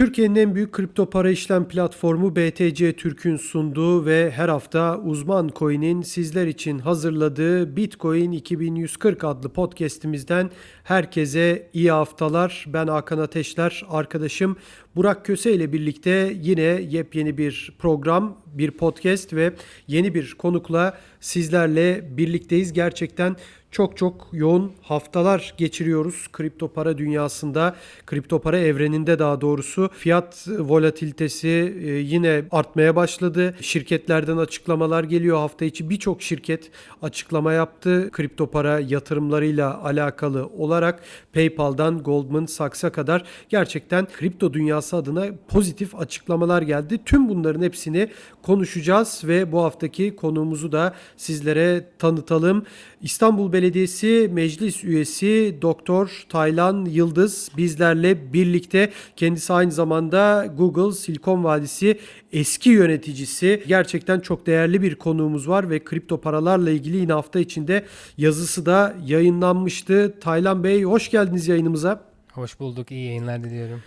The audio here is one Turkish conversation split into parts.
Türkiye'nin en büyük kripto para işlem platformu BTC Türk'ün sunduğu ve her hafta uzman coin'in sizler için hazırladığı Bitcoin 2140 adlı podcast'imizden herkese iyi haftalar. Ben Hakan Ateşler, arkadaşım Burak Köse ile birlikte yine yepyeni bir program, bir podcast ve yeni bir konukla sizlerle birlikteyiz. Gerçekten çok çok yoğun haftalar geçiriyoruz kripto para dünyasında, kripto para evreninde daha doğrusu. Fiyat volatilitesi e, yine artmaya başladı. Şirketlerden açıklamalar geliyor. Hafta içi birçok şirket açıklama yaptı kripto para yatırımlarıyla alakalı olarak PayPal'dan Goldman Sachs'a kadar gerçekten kripto dünyası adına pozitif açıklamalar geldi. Tüm bunların hepsini konuşacağız ve bu haftaki konuğumuzu da sizlere tanıtalım. İstanbul Meclis Üyesi Doktor Taylan Yıldız bizlerle birlikte. Kendisi aynı zamanda Google Silikon Vadisi eski yöneticisi. Gerçekten çok değerli bir konuğumuz var ve kripto paralarla ilgili yine hafta içinde yazısı da yayınlanmıştı. Taylan Bey hoş geldiniz yayınımıza. Hoş bulduk. İyi yayınlar diliyorum.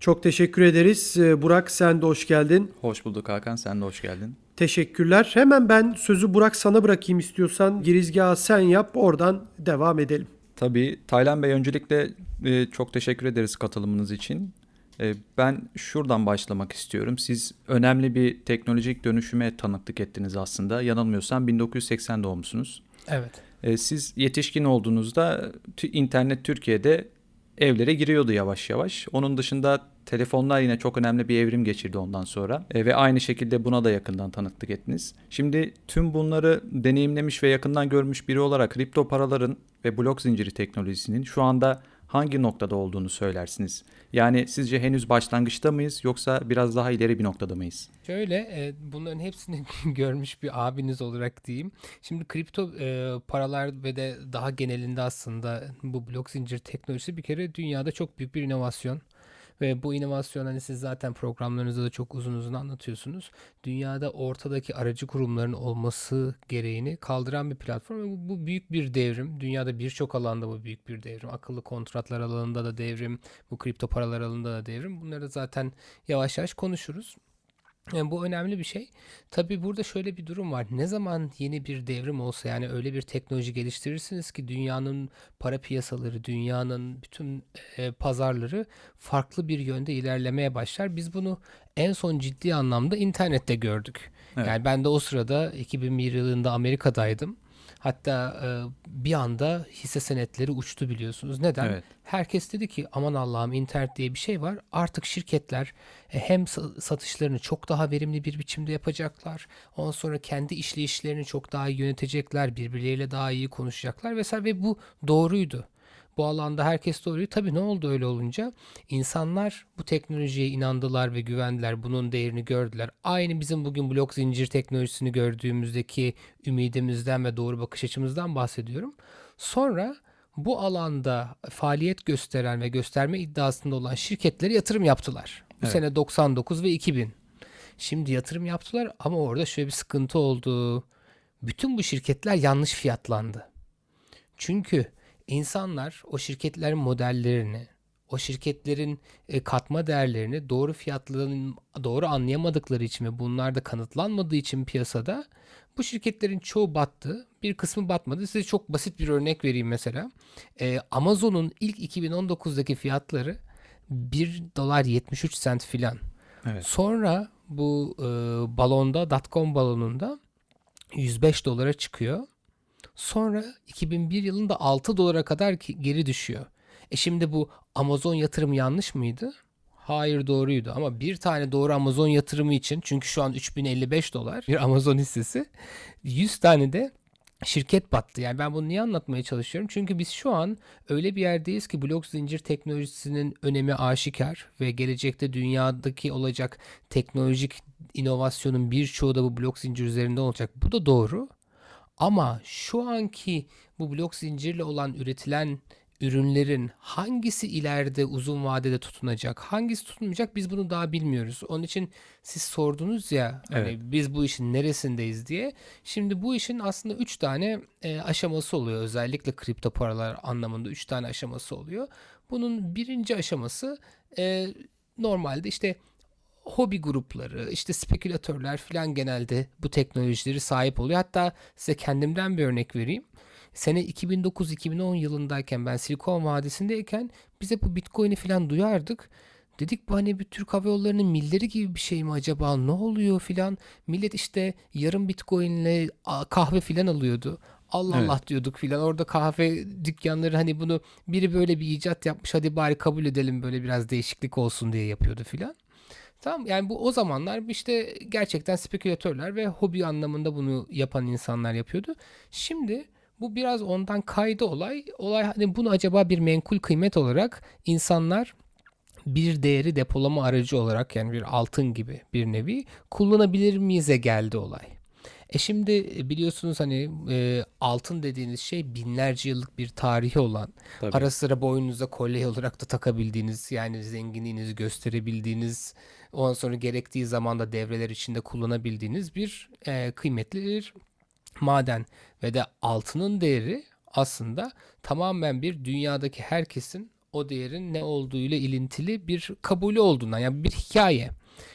Çok teşekkür ederiz. Burak sen de hoş geldin. Hoş bulduk Hakan. Sen de hoş geldin. Teşekkürler. Hemen ben sözü Burak sana bırakayım istiyorsan. Girizgahı sen yap oradan devam edelim. Tabii. Taylan Bey öncelikle e, çok teşekkür ederiz katılımınız için. E, ben şuradan başlamak istiyorum. Siz önemli bir teknolojik dönüşüme tanıklık ettiniz aslında. Yanılmıyorsam 1980 doğumlusunuz. Evet. E, siz yetişkin olduğunuzda internet Türkiye'de evlere giriyordu yavaş yavaş. Onun dışında telefonlar yine çok önemli bir evrim geçirdi ondan sonra. E, ve aynı şekilde buna da yakından tanıklık ettiniz. Şimdi tüm bunları deneyimlemiş ve yakından görmüş biri olarak kripto paraların ve blok zinciri teknolojisinin şu anda hangi noktada olduğunu söylersiniz? Yani sizce henüz başlangıçta mıyız yoksa biraz daha ileri bir noktada mıyız? Şöyle e, bunların hepsini görmüş bir abiniz olarak diyeyim. Şimdi kripto e, paralar ve de daha genelinde aslında bu blok zincir teknolojisi bir kere dünyada çok büyük bir inovasyon. Ve bu inovasyon hani siz zaten programlarınızda da çok uzun uzun anlatıyorsunuz. Dünyada ortadaki aracı kurumların olması gereğini kaldıran bir platform. Bu büyük bir devrim. Dünyada birçok alanda bu büyük bir devrim. Akıllı kontratlar alanında da devrim. Bu kripto paralar alanında da devrim. Bunları zaten yavaş yavaş konuşuruz. Yani bu önemli bir şey. Tabi burada şöyle bir durum var. Ne zaman yeni bir devrim olsa yani öyle bir teknoloji geliştirirsiniz ki dünyanın para piyasaları, dünyanın bütün e, pazarları farklı bir yönde ilerlemeye başlar. Biz bunu en son ciddi anlamda internette gördük. Evet. Yani ben de o sırada 2001 yılında Amerika'daydım. Hatta e, bir anda hisse senetleri uçtu biliyorsunuz. Neden? Evet. Herkes dedi ki aman Allah'ım internet diye bir şey var. Artık şirketler e, hem satışlarını çok daha verimli bir biçimde yapacaklar. Ondan sonra kendi işleyişlerini çok daha iyi yönetecekler. Birbirleriyle daha iyi konuşacaklar vesaire ve bu doğruydu bu alanda herkes doğruyu. Tabii ne oldu öyle olunca? İnsanlar bu teknolojiye inandılar ve güvendiler. Bunun değerini gördüler. Aynı bizim bugün blok zincir teknolojisini gördüğümüzdeki ümidimizden ve doğru bakış açımızdan bahsediyorum. Sonra bu alanda faaliyet gösteren ve gösterme iddiasında olan şirketlere yatırım yaptılar. Bu evet. sene 99 ve 2000. Şimdi yatırım yaptılar ama orada şöyle bir sıkıntı oldu. Bütün bu şirketler yanlış fiyatlandı. Çünkü insanlar o şirketlerin modellerini, o şirketlerin e, katma değerlerini doğru fiyatlarını doğru anlayamadıkları için ve bunlar da kanıtlanmadığı için piyasada bu şirketlerin çoğu battı. Bir kısmı batmadı. Size çok basit bir örnek vereyim mesela. Ee, Amazon'un ilk 2019'daki fiyatları 1 dolar 73 sent filan. Evet. Sonra bu e, balonda, dotcom balonunda 105 dolara çıkıyor. Sonra 2001 yılında 6 dolara kadar geri düşüyor. E şimdi bu Amazon yatırımı yanlış mıydı? Hayır doğruydu ama bir tane doğru Amazon yatırımı için çünkü şu an 3055 dolar bir Amazon hissesi 100 tane de şirket battı. Yani ben bunu niye anlatmaya çalışıyorum? Çünkü biz şu an öyle bir yerdeyiz ki blok zincir teknolojisinin önemi aşikar ve gelecekte dünyadaki olacak teknolojik inovasyonun birçoğu da bu blok zincir üzerinde olacak. Bu da doğru. Ama şu anki bu blok zincirle olan üretilen ürünlerin hangisi ileride uzun vadede tutunacak, hangisi tutunmayacak biz bunu daha bilmiyoruz. Onun için siz sordunuz ya hani evet. hani biz bu işin neresindeyiz diye. Şimdi bu işin aslında 3 tane e, aşaması oluyor. Özellikle kripto paralar anlamında 3 tane aşaması oluyor. Bunun birinci aşaması e, normalde işte hobi grupları, işte spekülatörler falan genelde bu teknolojileri sahip oluyor. Hatta size kendimden bir örnek vereyim. Sene 2009-2010 yılındayken ben Silikon Vadisi'ndeyken bize bu Bitcoin'i falan duyardık. Dedik bu hani bir Türk Hava Yolları'nın milleri gibi bir şey mi acaba ne oluyor filan. Millet işte yarım bitcoinle kahve filan alıyordu. Allah Evet. Allah diyorduk filan. Orada kahve dükkanları hani bunu biri böyle bir icat yapmış hadi bari kabul edelim böyle biraz değişiklik olsun diye yapıyordu filan. Tamam yani bu o zamanlar işte gerçekten spekülatörler ve hobi anlamında bunu yapan insanlar yapıyordu. Şimdi bu biraz ondan kaydı olay. Olay hani bunu acaba bir menkul kıymet olarak insanlar bir değeri depolama aracı olarak yani bir altın gibi bir nevi kullanabilir miyize geldi olay. E şimdi biliyorsunuz hani e, altın dediğiniz şey binlerce yıllık bir tarihi olan Tabii. ara sıra boynunuza kolye olarak da takabildiğiniz yani zenginliğinizi gösterebildiğiniz ondan sonra gerektiği zaman da devreler içinde kullanabildiğiniz bir e, kıymetli bir maden ve de altının değeri aslında tamamen bir dünyadaki herkesin o değerin ne olduğuyla ilintili bir kabulü olduğundan yani bir hikaye.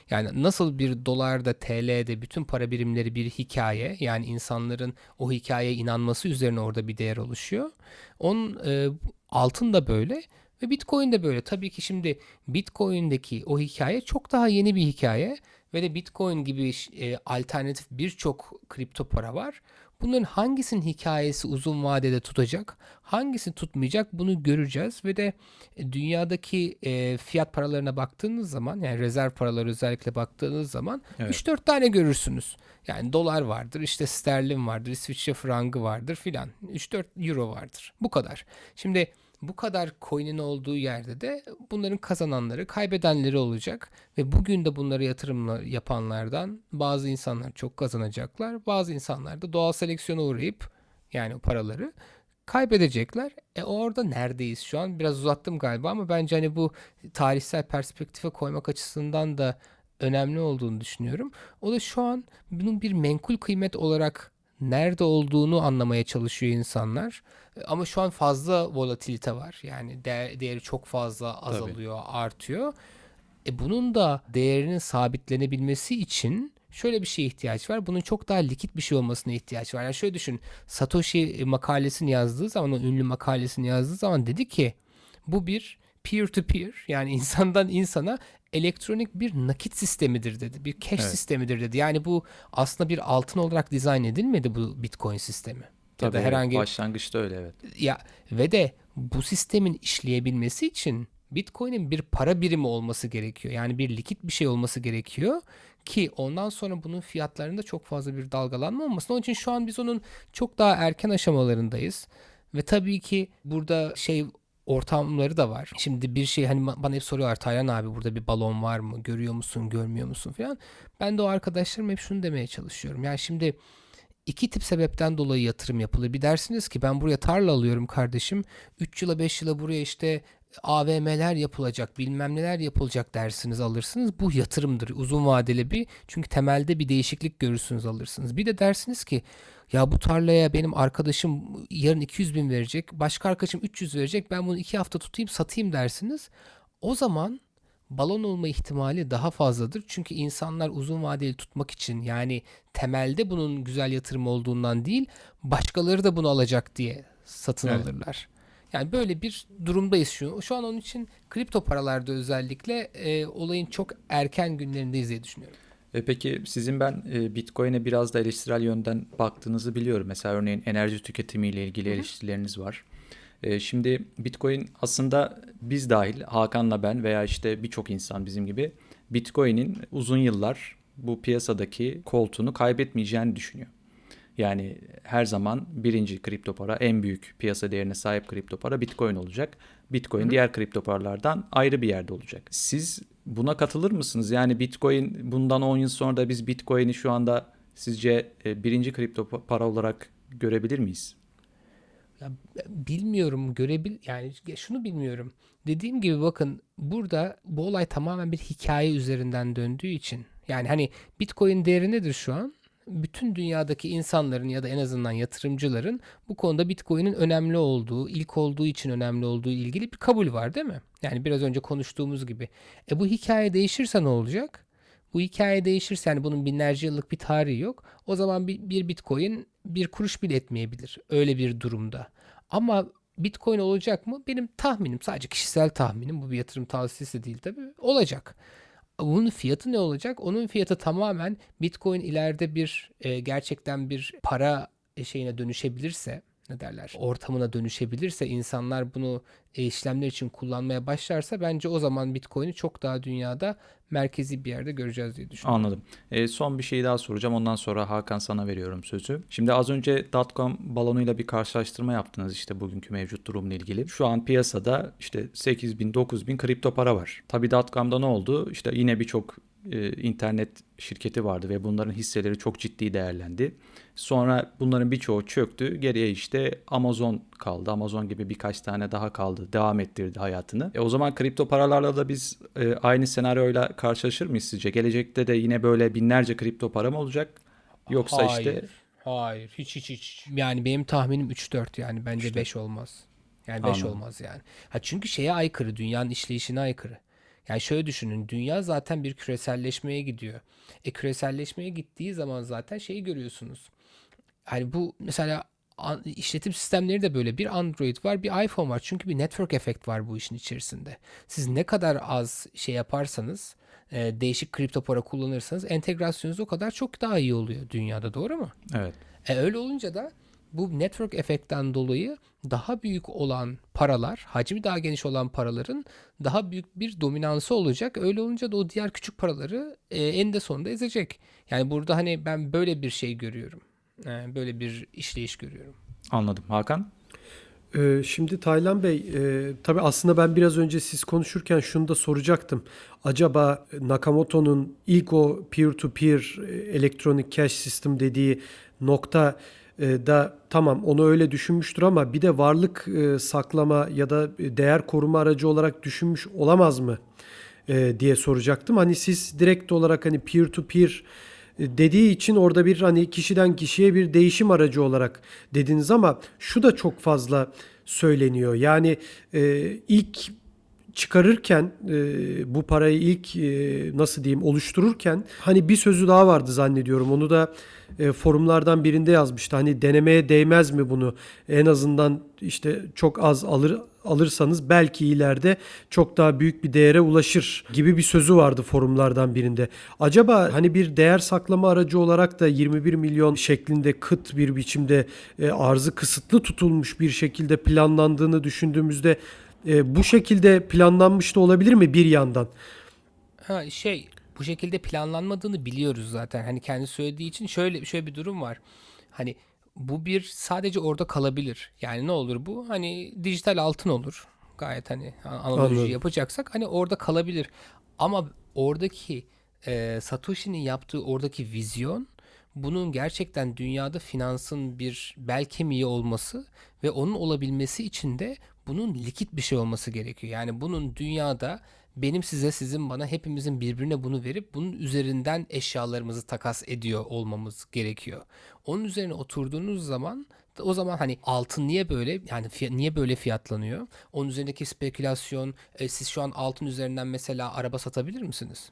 Yani nasıl bir dolarda, TL'de bütün para birimleri bir hikaye yani insanların o hikayeye inanması üzerine orada bir değer oluşuyor. Onun e, altın da böyle ve Bitcoin de böyle. Tabii ki şimdi Bitcoin'deki o hikaye çok daha yeni bir hikaye ve de Bitcoin gibi e, alternatif birçok kripto para var. Bunların hangisinin hikayesi uzun vadede tutacak, hangisi tutmayacak bunu göreceğiz ve de e, dünyadaki e, fiyat paralarına baktığınız zaman yani rezerv paraları özellikle baktığınız zaman Evet. 3-4 tane görürsünüz. Yani dolar vardır, işte sterlin vardır, İsviçre frangı vardır filan. 3-4 euro vardır. Bu kadar. Şimdi bu kadar coin'in olduğu yerde de bunların kazananları, kaybedenleri olacak ve bugün de bunları yatırımla yapanlardan bazı insanlar çok kazanacaklar, bazı insanlar da doğal seleksiyona uğrayıp yani o paraları kaybedecekler. E orada neredeyiz şu an? Biraz uzattım galiba ama bence hani bu tarihsel perspektife koymak açısından da önemli olduğunu düşünüyorum. O da şu an bunun bir menkul kıymet olarak nerede olduğunu anlamaya çalışıyor insanlar. Ama şu an fazla volatilite var. Yani değer- değeri çok fazla azalıyor, artıyor. E bunun da değerinin sabitlenebilmesi için şöyle bir şeye ihtiyaç var. Bunun çok daha likit bir şey olmasına ihtiyaç var. Yani şöyle düşün. Satoshi makalesini yazdığı zaman, o ünlü makalesini yazdığı zaman dedi ki bu bir peer to peer yani insandan insana elektronik bir nakit sistemidir dedi. Bir cash Evet. sistemidir dedi. Yani bu aslında bir altın olarak dizayn edilmedi bu Bitcoin sistemi. ya Tabii da evet, herhangi başlangıçta öyle evet. ya ve de bu sistemin işleyebilmesi için Bitcoin'in bir para birimi olması gerekiyor. Yani bir likit bir şey olması gerekiyor ki ondan sonra bunun fiyatlarında çok fazla bir dalgalanma olmasın. Onun için şu an biz onun çok daha erken aşamalarındayız. Ve tabii ki burada şey ortamları da var. Şimdi bir şey hani ba- bana hep soruyorlar Taylan abi burada bir balon var mı? Görüyor musun, görmüyor musun falan. Ben de o arkadaşlarım hep şunu demeye çalışıyorum. Yani şimdi iki tip sebepten dolayı yatırım yapılır. Bir dersiniz ki ben buraya tarla alıyorum kardeşim. 3 yıla 5 yıla buraya işte AVM'ler yapılacak, bilmem neler yapılacak dersiniz alırsınız. Bu yatırımdır. Uzun vadeli bir. Çünkü temelde bir değişiklik görürsünüz alırsınız. Bir de dersiniz ki ya bu tarlaya benim arkadaşım yarın 200 bin verecek. Başka arkadaşım 300 verecek. Ben bunu 2 hafta tutayım satayım dersiniz. O zaman balon olma ihtimali daha fazladır. Çünkü insanlar uzun vadeli tutmak için yani temelde bunun güzel yatırım olduğundan değil başkaları da bunu alacak diye satın Evet. alırlar. Yani böyle bir durumdayız şu. Şu an onun için kripto paralarda özellikle e, olayın çok erken günlerindeyiz diye düşünüyorum. E peki sizin ben e, Bitcoin'e biraz da eleştirel yönden baktığınızı biliyorum. Mesela örneğin enerji tüketimiyle ilgili eleştirileriniz var. E, şimdi Bitcoin aslında biz dahil Hakan'la ben veya işte birçok insan bizim gibi Bitcoin'in uzun yıllar bu piyasadaki koltuğunu kaybetmeyeceğini düşünüyor. Yani her zaman birinci kripto para en büyük piyasa değerine sahip kripto para Bitcoin olacak. Bitcoin diğer kripto paralardan ayrı bir yerde olacak. Siz buna katılır mısınız? Yani Bitcoin bundan 10 yıl sonra da biz Bitcoin'i şu anda sizce e, birinci kripto pa- para olarak görebilir miyiz? Ya, bilmiyorum görebil yani şunu bilmiyorum. Dediğim gibi bakın burada bu olay tamamen bir hikaye üzerinden döndüğü için yani hani Bitcoin değeri nedir şu an? Bütün dünyadaki insanların ya da en azından yatırımcıların bu konuda Bitcoin'in önemli olduğu, ilk olduğu için önemli olduğu ilgili bir kabul var değil mi? Yani biraz önce konuştuğumuz gibi. E bu hikaye değişirse ne olacak? Bu hikaye değişirse yani bunun binlerce yıllık bir tarihi yok. O zaman bir, bir Bitcoin bir kuruş bile etmeyebilir öyle bir durumda. Ama Bitcoin olacak mı? Benim tahminim sadece kişisel tahminim. Bu bir yatırım tavsiyesi değil tabii. Olacak. Bunun fiyatı ne olacak? Onun fiyatı tamamen Bitcoin ileride bir e, gerçekten bir para şeyine dönüşebilirse ne derler ortamına dönüşebilirse insanlar bunu işlemler için kullanmaya başlarsa bence o zaman Bitcoin'i çok daha dünyada merkezi bir yerde göreceğiz diye düşünüyorum. Anladım. E, son bir şey daha soracağım. Ondan sonra Hakan sana veriyorum sözü. Şimdi az önce dotcom balonuyla bir karşılaştırma yaptınız işte bugünkü mevcut durumla ilgili. Şu an piyasada işte 8 bin 9 bin kripto para var. Tabii dotcom'da ne oldu? İşte yine birçok e, internet şirketi vardı ve bunların hisseleri çok ciddi değerlendi. Sonra bunların birçoğu çöktü. Geriye işte Amazon kaldı. Amazon gibi birkaç tane daha kaldı. Devam ettirdi hayatını. E o zaman kripto paralarla da biz e, aynı senaryoyla karşılaşır mıyız sizce? Gelecekte de yine böyle binlerce kripto para mı olacak? Yoksa hayır, işte Hayır. Hiç hiç hiç. Yani benim tahminim 3-4 yani. Bence 5 olmaz. Yani 5 Anladım. olmaz yani. Ha çünkü şeye aykırı. Dünyanın işleyişine aykırı. Yani şöyle düşünün. Dünya zaten bir küreselleşmeye gidiyor. E küreselleşmeye gittiği zaman zaten şeyi görüyorsunuz. Yani bu mesela işletim sistemleri de böyle bir Android var bir iPhone var. Çünkü bir network efekt var bu işin içerisinde. Siz ne kadar az şey yaparsanız e, değişik kripto para kullanırsanız entegrasyonunuz o kadar çok daha iyi oluyor dünyada doğru mu? evet. E öyle olunca da bu network efektten dolayı daha büyük olan paralar, hacmi daha geniş olan paraların daha büyük bir dominansı olacak. Öyle olunca da o diğer küçük paraları e, eninde sonunda ezecek. Yani burada hani ben böyle bir şey görüyorum. E, böyle bir işleyiş görüyorum. Anladım. Hakan? Ee, Şimdi Taylan Bey, e, tabii aslında ben biraz önce siz konuşurken şunu da soracaktım. Acaba Nakamoto'nun ilk o peer-to-peer e, electronic cash system dediği nokta e, da tamam onu öyle düşünmüştür ama bir de varlık e, saklama ya da değer koruma aracı olarak düşünmüş olamaz mı e, diye soracaktım. Hani siz direkt olarak hani peer-to-peer e, dediği için orada bir hani kişiden kişiye bir değişim aracı olarak dediniz ama şu da çok fazla söyleniyor. Yani e, ilk çıkarırken e, bu parayı ilk e, nasıl diyeyim oluştururken hani bir sözü daha vardı zannediyorum. Onu da e, forumlardan birinde yazmıştı. Hani denemeye değmez mi bunu? En azından işte çok az alır alırsanız belki ileride çok daha büyük bir değere ulaşır gibi bir sözü vardı forumlardan birinde. Acaba hani bir değer saklama aracı olarak da 21 milyon şeklinde kıt bir biçimde e, arzı kısıtlı tutulmuş bir şekilde planlandığını düşündüğümüzde e, bu şekilde planlanmış da olabilir mi bir yandan? Ha şey bu şekilde planlanmadığını biliyoruz zaten. Hani kendi söylediği için şöyle şöyle bir durum var. Hani bu bir sadece orada kalabilir. Yani ne olur bu? Hani dijital altın olur. Gayet hani analoji yapacaksak hani orada kalabilir. Ama oradaki e, Satoshi'nin yaptığı oradaki vizyon bunun gerçekten dünyada finansın bir bel kemiği olması ve onun olabilmesi için de bunun likit bir şey olması gerekiyor. Yani bunun dünyada benim size sizin bana hepimizin birbirine bunu verip bunun üzerinden eşyalarımızı takas ediyor olmamız gerekiyor. Onun üzerine oturduğunuz zaman o zaman hani altın niye böyle yani fiy- niye böyle fiyatlanıyor? Onun üzerindeki spekülasyon e, siz şu an altın üzerinden mesela araba satabilir misiniz?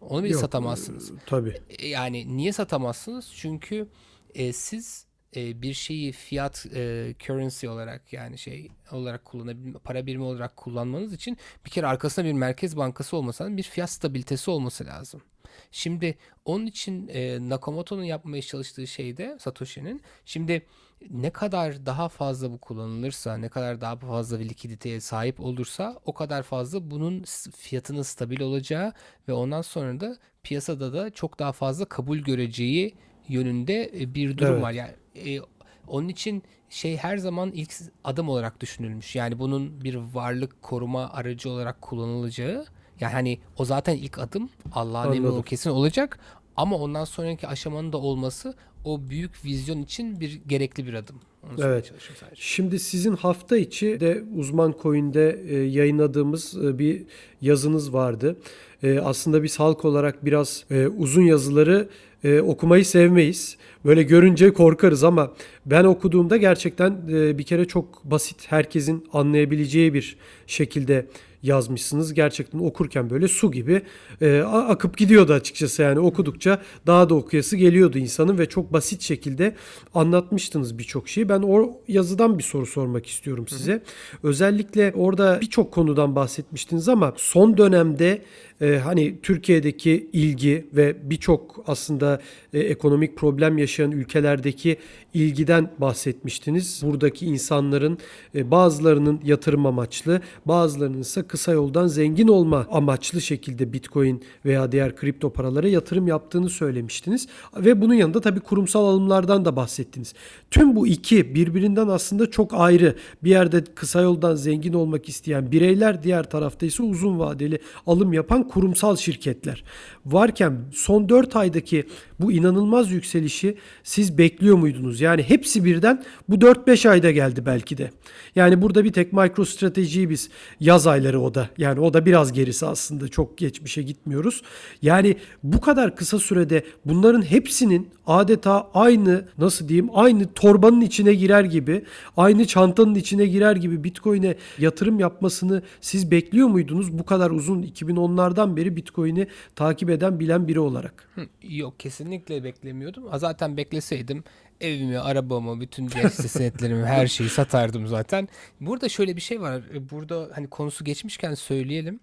Onu bile Yok, satamazsınız. e, Tabii. E, Yani niye satamazsınız? Çünkü e, siz e, bir şeyi fiyat e, currency olarak yani şey olarak kullanabilme para birimi olarak kullanmanız için bir kere arkasında bir merkez bankası olması lazım, bir fiyat stabilitesi olması lazım. Şimdi onun için e, Nakamoto'nun yapmaya çalıştığı şey de Satoshi'nin şimdi ne kadar daha fazla bu kullanılırsa, ne kadar daha fazla bir likiditeye sahip olursa o kadar fazla bunun fiyatının stabil olacağı ve ondan sonra da piyasada da çok daha fazla kabul göreceği yönünde e, bir durum Evet. var. Yani e, onun için şey her zaman ilk adım olarak düşünülmüş. Yani bunun bir varlık koruma aracı olarak kullanılacağı. Yani hani o zaten ilk adım. Allah'ın emri o kesin olacak. Ama ondan sonraki aşamanın da olması o büyük vizyon için bir gerekli bir adım. Onu Evet. Şimdi sizin hafta içi de Uzman Coin'de e, yayınladığımız e, bir yazınız vardı. E, aslında biz halk olarak biraz e, uzun yazıları e, okumayı sevmeyiz. Böyle görünce korkarız ama ben okuduğumda gerçekten e, bir kere çok basit, herkesin anlayabileceği bir şekilde yazmışsınız. Gerçekten okurken böyle su gibi e, akıp gidiyordu açıkçası yani okudukça daha da okuyası geliyordu insanın ve çok basit şekilde anlatmıştınız birçok şeyi. Ben o yazıdan bir soru sormak istiyorum size. Özellikle orada birçok konudan bahsetmiştiniz ama son dönemde e, hani Türkiye'deki ilgi ve birçok aslında e, ekonomik problem yaşayan ülkelerdeki ilgiden bahsetmiştiniz. Buradaki insanların e, bazılarının yatırım amaçlı, bazılarının ise yoldan zengin olma amaçlı şekilde Bitcoin veya diğer kripto paralara yatırım yaptığını söylemiştiniz. Ve bunun yanında tabii kurumsal alımlardan da bahsettiniz. Tüm bu iki birbirinden aslında çok ayrı. Bir yerde kısa yoldan zengin olmak isteyen bireyler, diğer tarafta ise uzun vadeli alım yapan kurumsal şirketler. Varken son 4 aydaki bu inanılmaz yükselişi siz bekliyor muydunuz? Yani hepsi birden bu 4-5 ayda geldi belki de. Yani burada bir tek MicroStrategy'yi biz yaz ayları o da. Yani o da biraz gerisi aslında. Çok geçmişe gitmiyoruz. Yani bu kadar kısa sürede bunların hepsinin adeta aynı nasıl diyeyim aynı torbanın içine girer gibi aynı çantanın içine girer gibi Bitcoin'e yatırım yapmasını siz bekliyor muydunuz? Bu kadar uzun 2010'lardan beri Bitcoin'i takip eden bilen biri olarak. Yok kesinlikle beklemiyordum. Zaten bekleseydim evimi, arabamı, bütün diğer hisse senetlerimi her şeyi satardım zaten. Burada şöyle bir şey var. E, Burada hani konusu geçmişken söyleyelim.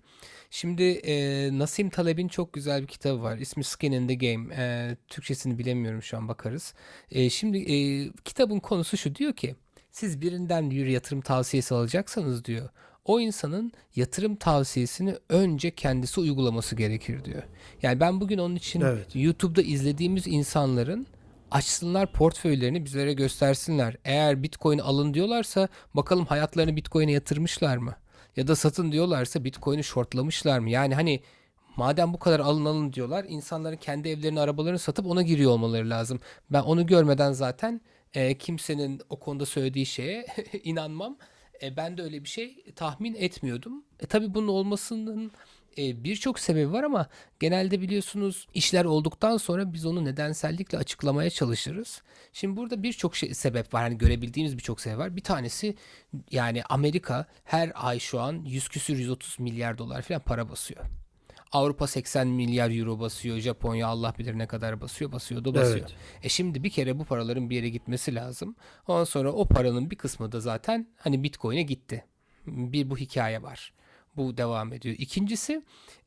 Şimdi e, Nasim Taleb'in çok güzel bir kitabı var. İsmi Skin in the Game. E, Türkçesini bilemiyorum şu an bakarız. E, şimdi e, kitabın konusu şu diyor ki siz birinden bir yatırım tavsiyesi alacaksanız diyor. O insanın yatırım tavsiyesini önce kendisi uygulaması gerekir diyor. Yani ben bugün onun için Evet. YouTube'da izlediğimiz insanların açsınlar portföylerini bizlere göstersinler. Eğer Bitcoin alın diyorlarsa bakalım hayatlarını Bitcoin'e yatırmışlar mı? Ya da satın diyorlarsa Bitcoin'i shortlamışlar mı? Yani hani madem bu kadar alın alın diyorlar insanların kendi evlerini arabalarını satıp ona giriyor olmaları lazım. Ben onu görmeden zaten e, kimsenin o konuda söylediği şeye inanmam. E, ben de öyle bir şey tahmin etmiyordum. E, tabii bunun olmasının e, birçok sebebi var ama genelde biliyorsunuz işler olduktan sonra biz onu nedensellikle açıklamaya çalışırız. Şimdi burada birçok şey, sebep var. Hani görebildiğimiz birçok sebep var. Bir tanesi yani Amerika her ay şu an 100 küsür 130 milyar dolar falan para basıyor. Avrupa 80 milyar euro basıyor. Japonya Allah bilir ne kadar basıyor. Basıyor da basıyor. Evet. E şimdi bir kere bu paraların bir yere gitmesi lazım. Ondan sonra o paranın bir kısmı da zaten hani Bitcoin'e gitti. Bir bu hikaye var. Bu devam ediyor. İkincisi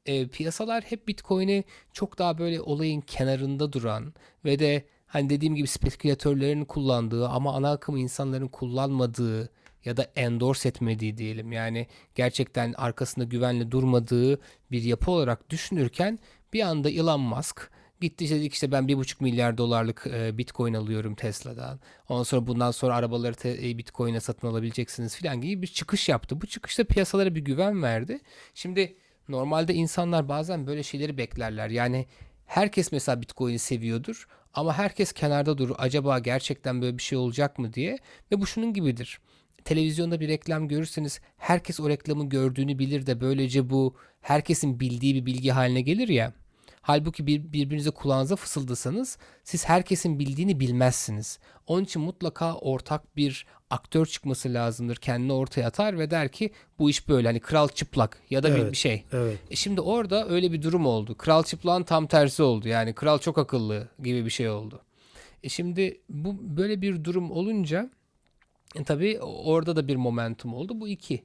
e, piyasalar hep Bitcoin'i çok daha böyle olayın kenarında duran ve de hani dediğim gibi spekülatörlerin kullandığı ama ana akım insanların kullanmadığı ya da endorse etmediği diyelim. Yani gerçekten arkasında güvenli durmadığı bir yapı olarak düşünürken bir anda Elon Musk gitti dedik işte ben bir buçuk milyar dolarlık e, Bitcoin alıyorum Tesla'dan. Ondan sonra bundan sonra arabaları te- e, Bitcoin'e satın alabileceksiniz falan gibi bir çıkış yaptı. Bu çıkışta piyasalara bir güven verdi. Şimdi normalde insanlar bazen böyle şeyleri beklerler. Yani herkes mesela Bitcoin'i seviyordur ama herkes kenarda durur. Acaba gerçekten böyle bir şey olacak mı diye. Ve bu şunun gibidir televizyonda bir reklam görürseniz herkes o reklamı gördüğünü bilir de böylece bu herkesin bildiği bir bilgi haline gelir ya. Halbuki bir, birbirinize kulağınıza fısıldasanız siz herkesin bildiğini bilmezsiniz. Onun için mutlaka ortak bir aktör çıkması lazımdır. Kendini ortaya atar ve der ki bu iş böyle hani kral çıplak ya da bir, Evet. bir şey. Evet. E şimdi orada öyle bir durum oldu. Kral çıplağın tam tersi oldu. Yani kral çok akıllı gibi bir şey oldu. E şimdi bu böyle bir durum olunca e tabii orada da bir momentum oldu. Bu iki.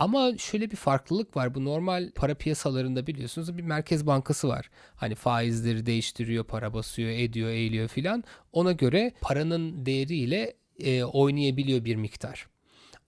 Ama şöyle bir farklılık var. Bu normal para piyasalarında biliyorsunuz bir merkez bankası var. Hani faizleri değiştiriyor, para basıyor, ediyor, eğiliyor filan. Ona göre paranın değeriyle e, oynayabiliyor bir miktar.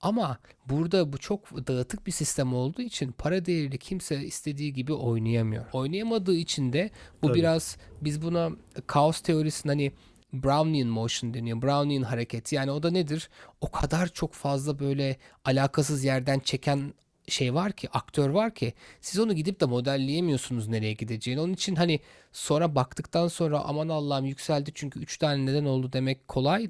Ama burada bu çok dağıtık bir sistem olduğu için para değeriyle kimse istediği gibi oynayamıyor. Oynayamadığı için de bu Tabii. biraz biz buna kaos teorisinin hani Brownian motion deniyor. Brownian hareket. Yani o da nedir? O kadar çok fazla böyle alakasız yerden çeken şey var ki, aktör var ki siz onu gidip de modelleyemiyorsunuz nereye gideceğini. Onun için hani sonra baktıktan sonra aman Allah'ım yükseldi çünkü 3 tane neden oldu demek kolay